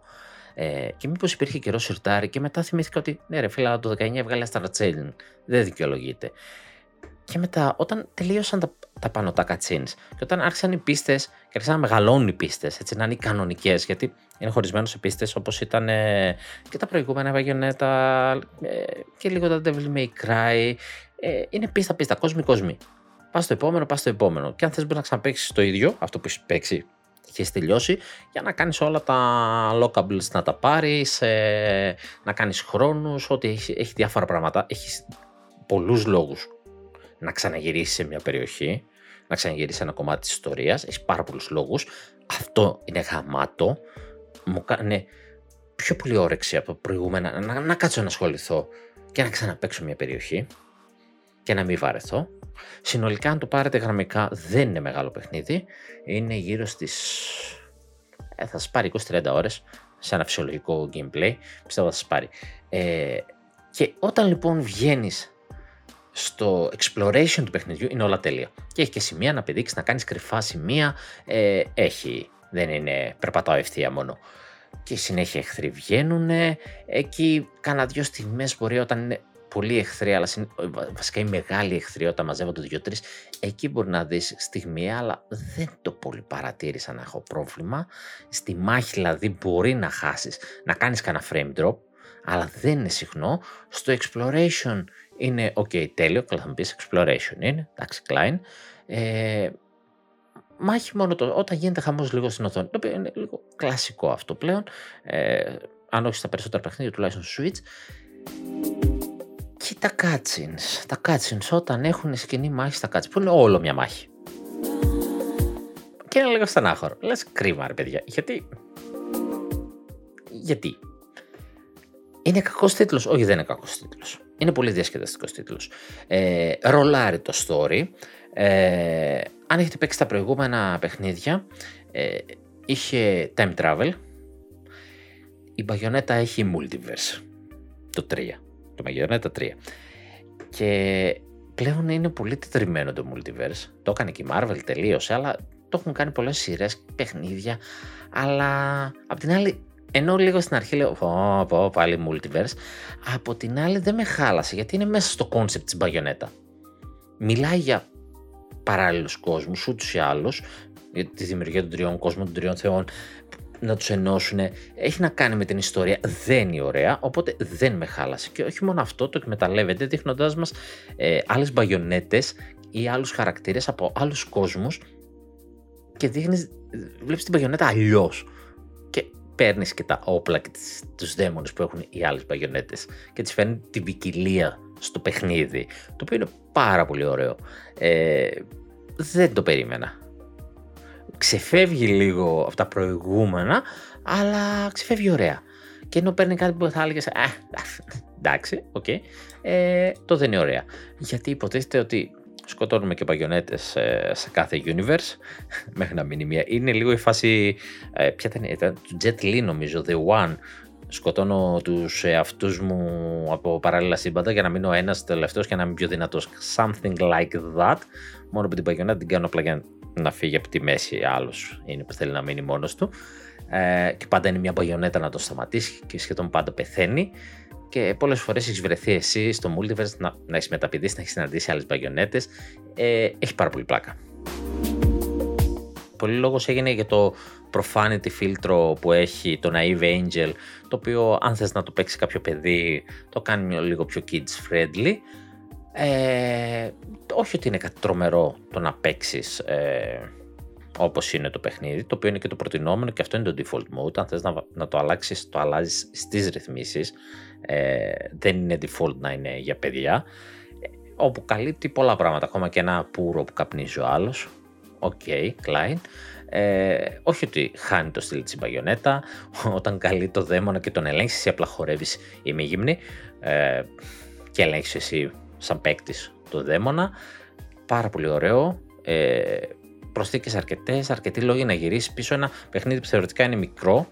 Ε, και μήπως υπήρχε καιρό σερτάρι και μετά θυμήθηκα ότι ναι, ρε φίλα, το 19 έβγαλες Star Δεν δικαιολογείται. Και μετά, όταν τελείωσαν τα, τα πάνω τα cutscenes και όταν άρχισαν οι πίστες και άρχισαν να μεγαλώνουν οι πίστες, έτσι να είναι οι κανονικές, γιατί είναι χωρισμένο σε πίστες όπως ήταν ε, και τα προηγούμενα Bayonetta ε, και λίγο τα Devil May Cry. Ε, είναι πίστα πίστα, κόσμοι κόσμοι. Πας στο επόμενο, πας στο επόμενο. Και αν θες, μπορείς να ξαναπέξει το ίδιο, αυτό που έχεις παίξει και έχεις τελειώσει, για να κάνεις όλα τα lockables να τα πάρεις, ε, να κάνεις χρόνους, ότι έχεις, έχει διάφορα πράγματα. Έχεις πολλούς λόγους να ξαναγυρίσει σε μια περιοχή, να ξαναγυρίσει ένα κομμάτι της ιστορίας, έχεις πάρα πολλούς λόγους. Αυτό είναι γαμάτο, μου κάνει πιο πολύ όρεξη από προηγούμενα να, να κάτσω να ασχοληθώ και να ξαναπαίξω μια περιοχή και να μην βαρεθώ. Συνολικά αν το πάρετε γραμμικά δεν είναι μεγάλο παιχνίδι, είναι γύρω στις... Ε, θα σας πάρει 20-30 ώρες σε ένα φυσιολογικό gameplay, πιστεύω θα σας πάρει. Ε, και όταν λοιπόν βγαίνεις στο exploration του παιχνιδιού είναι όλα τέλεια. Και έχει και σημεία να πηδήξεις, να κάνεις κρυφά σημεία. Ε, έχει, δεν είναι περπατάω ευθεία μόνο. Και συνέχεια εχθροί βγαίνουν. Εκεί κάνα δύο στιγμές μπορεί όταν είναι πολύ εχθροί, αλλά βασικά οι μεγάλοι εχθροί όταν μαζεύονται δύο-τρει, εκεί μπορεί να δεις στιγμή, αλλά δεν το πολύ παρατήρησα να έχω πρόβλημα. Στη μάχη δηλαδή μπορεί να χάσεις, να κάνεις κανένα frame drop, αλλά δεν είναι συχνό. Στο exploration είναι ok, τέλειο, καλά θα μου πεις exploration είναι, εντάξει, Klein. Ε, μάχη μόνο το, όταν γίνεται χαμός λίγο στην οθόνη, το οποίο είναι λίγο κλασικό αυτό πλέον, ε, αν όχι στα περισσότερα παιχνίδια, τουλάχιστον στο Switch. Και τα cutscenes, τα cutscenes όταν έχουν σκηνή μάχης στα cutscenes, που είναι όλο μια μάχη. Και είναι λίγο στενάχωρο. Λες κρίμα ρε παιδιά, γιατί... Γιατί; Είναι κακός τίτλος; Όχι, δεν είναι κακός τίτλος. Είναι πολύ διασκεδαστικός τίτλος. Ε, ρολάρει το story. Ε, αν έχετε παίξει τα προηγούμενα παιχνίδια, ε, είχε time travel. η Bayonetta έχει multiverse. Το 3. Το Bayonetta 3. Και πλέον είναι πολύ τετριμένο το multiverse. Το έκανε και η Marvel τελείωσε, αλλά το έχουν κάνει πολλές σειρές, παιχνίδια, αλλά απ' την άλλη, ενώ λίγο στην αρχή λέω, πω, πω, πάλι multiverse, από την άλλη δεν με χάλασε, γιατί είναι μέσα στο concept της Bayonetta. Μιλάει για παράλληλους κόσμους, ούτως ή άλλως, για τη δημιουργία των τριών κόσμων, των τριών θεών, να τους ενώσουν, έχει να κάνει με την ιστορία, δεν είναι ωραία, οπότε δεν με χάλασε. Και όχι μόνο αυτό, το εκμεταλλεύεται δείχνοντάς μας ε, άλλες μπαγιονέτες ή άλλους χαρακτήρες από άλλους κόσμους και δείχνεις, βλέπεις την μπαγιονέτα αλλιώς. Και παίρνεις και τα όπλα και τους δαίμονες που έχουν οι άλλες μπαγιονέτες και τις φέρνει την ποικιλία στο παιχνίδι, το οποίο είναι πάρα πολύ ωραίο. Ε, δεν το περίμενα ξεφεύγει λίγο από τα προηγούμενα, αλλά ξεφεύγει ωραία. Και ενώ παίρνει κάτι που θα έλεγες, Α, εντάξει, OK, okay, ε, το δεν είναι ωραία. Γιατί υποτίθεται ότι σκοτώνουμε Bayonetta ε, σε κάθε universe, <laughs> μέχρι να μείνει μία. Είναι λίγο η φάση, ε, ποια ήταν, ήταν του Jet Li νομίζω, The One, σκοτώνω τους εαυτούς μου από παράλληλα σύμπαντα για να μείνω ένας τελευταίος και να είμαι πιο δυνατός. Something like that. Μόνο που την παγιονέτα την κάνω απλά για να φύγει από τη μέση άλλος είναι που θέλει να μείνει μόνος του. Ε, και πάντα είναι μια μπαγιονέτα να το σταματήσει και σχεδόν πάντα πεθαίνει. Και πολλές φορές έχεις βρεθεί εσύ στο multiverse να, να έχεις μεταπηδήσει, να έχεις συναντήσει άλλες μπαγιονέτες. Ε, έχει πάρα πολύ πλάκα. Πολύ λόγος έγινε για το profanity φίλτρο που έχει το Naive Angel, το οποίο αν θες να το παίξει κάποιο παιδί, το κάνει λίγο πιο kids friendly. Ε, όχι ότι είναι κάτι τρομερό το να παίξεις ε, όπως είναι το παιχνίδι, το οποίο είναι και το προτινόμενο και αυτό είναι το default mode. Αν θες να, να το αλλάξεις, το αλλάζεις στις ρυθμίσεις. Ε, δεν είναι default να είναι για παιδιά. Ε, όπου καλύπτει πολλά πράγματα, ακόμα και ένα πουρο που καπνίζει ο άλλος. OK, okay, Klein. Ε, όχι ότι χάνει το στυλ της Bayonetta, όταν καλεί το δαίμονα και τον ελέγξει, εσύ απλά χορεύεις ημίγυμνη ε, και ελέγξει εσύ σαν παίκτης το δαίμονα. Πάρα πολύ ωραίο. Ε, προσθήκες αρκετές, αρκετοί λόγοι να γυρίσεις πίσω ένα παιχνίδι που θεωρητικά είναι μικρό,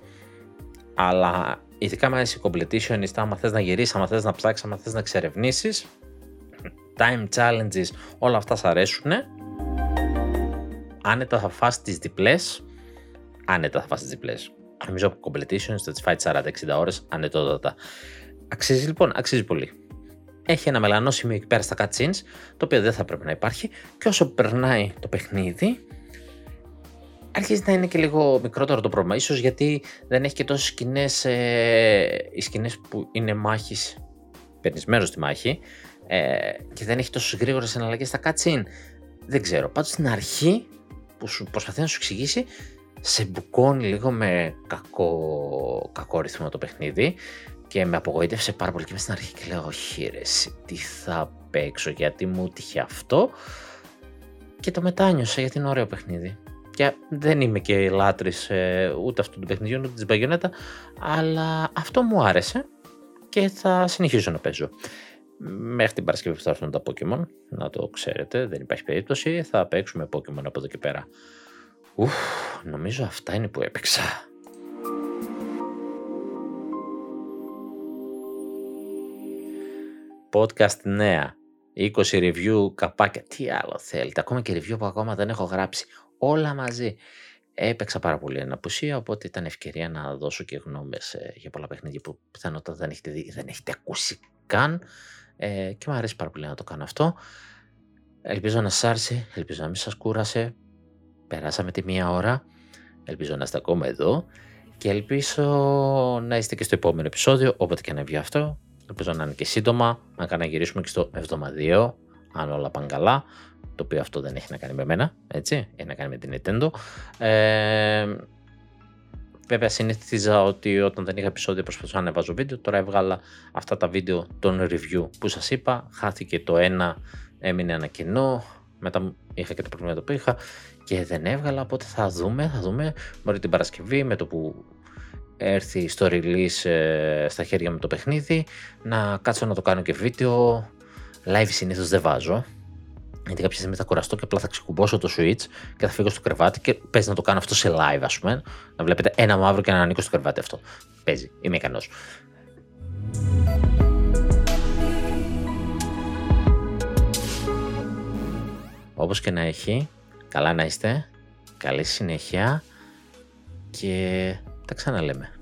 αλλά ειδικά άμα είσαι completionist, άμα θες να γυρίσεις, άμα θες να ψάξεις, άμα θες να εξερευνήσεις, time challenges, όλα αυτά σ' αρέσουν. Άνετα θα φας τις διπλές, άνετα θα φας τις διπλές. Νομίζω από competition θα τις φάει 40-60 ώρες ανετότατα. Αξίζει λοιπόν, αξίζει πολύ έχει ένα μελανό σημείο εκεί πέρα στα cutscenes, το οποίο δεν θα πρέπει να υπάρχει και όσο περνάει το παιχνίδι, αρχίζει να είναι και λίγο μικρότερο το πρόβλημα. Ίσως γιατί δεν έχει και τόσες σκηνές, ε, οι σκηνές που είναι μάχης, παίρνεις μέρος στη μάχη ε, και δεν έχει τόσο γρήγορες εναλλαγές στα cutscene. Δεν ξέρω. Πάντως στην αρχή που σου προσπαθεί να σου εξηγήσει, σε μπουκώνει λίγο με κακό, κακό ρυθμό το παιχνίδι και με απογοήτευσε πάρα πολύ και μες στην αρχή και λέω όχι ρε τι θα παίξω γιατί μου τύχε αυτό και το μετάνιωσα γιατί είναι ωραίο παιχνίδι και δεν είμαι και λάτρης ε, ούτε αυτού του παιχνιδιού ούτε της Μπαγιονέτα αλλά αυτό μου άρεσε και θα συνεχίσω να παίζω. Μέχρι την Παρασκευή που θα έρθουν τα Pokemon να το ξέρετε δεν υπάρχει περίπτωση θα παίξουμε Pokemon από εδώ και πέρα. Ουφ, νομίζω αυτά είναι που έπαιξα. Podcast νέα, 20 review καπάκια, τι άλλο θέλετε, ακόμα και review που ακόμα δεν έχω γράψει, όλα μαζί. Έπαιξα πάρα πολύ εν απουσία, οπότε ήταν ευκαιρία να δώσω και γνώμες ε, για πολλά παιχνίδια που πιθανότατα δεν έχετε δει, δεν έχετε ακούσει καν ε, και μου αρέσει πάρα πολύ να το κάνω αυτό. Ελπίζω να σας άρεσε, ελπίζω να μην σας κούρασε. Περάσαμε τη μία ώρα, ελπίζω να είστε ακόμα εδώ και ελπίζω να είστε και στο επόμενο επεισόδιο, όποτε και να βγει αυτό. Ελπίζω να είναι και σύντομα, να κάνω να γυρίσουμε και στο εβδομαδιαίο, αν όλα πάνε καλά. Το οποίο αυτό δεν έχει να κάνει με μένα, έτσι. Έχει να κάνει με την Nintendo. Ε, βέβαια, συνήθιζα ότι όταν δεν είχα επεισόδιο προσπαθούσα να ανεβάζω βίντεο. Τώρα έβγαλα αυτά τα βίντεο των review που σας είπα. Χάθηκε το ένα, έμεινε ένα κενό. Μετά είχα και το πρόβλημα που είχα και δεν έβγαλα. Οπότε θα δούμε, θα δούμε. Μπορεί την Παρασκευή με το που έρθει στο release ε, στα χέρια μου το παιχνίδι, να κάτσω να το κάνω και βίντεο. Live συνήθως δεν βάζω. Γιατί κάποια στιγμή θα κουραστώ και απλά θα ξεκουμπώσω το switch και θα φύγω στο κρεβάτι και παίζει να το κάνω αυτό σε live, ας πούμε. Να βλέπετε ένα μαύρο και να ανήκω στο κρεβάτι αυτό. Παίζει. Είμαι ικανός. Όπως και να έχει, καλά να είστε, καλή συνέχεια και τα ξαναλέμε.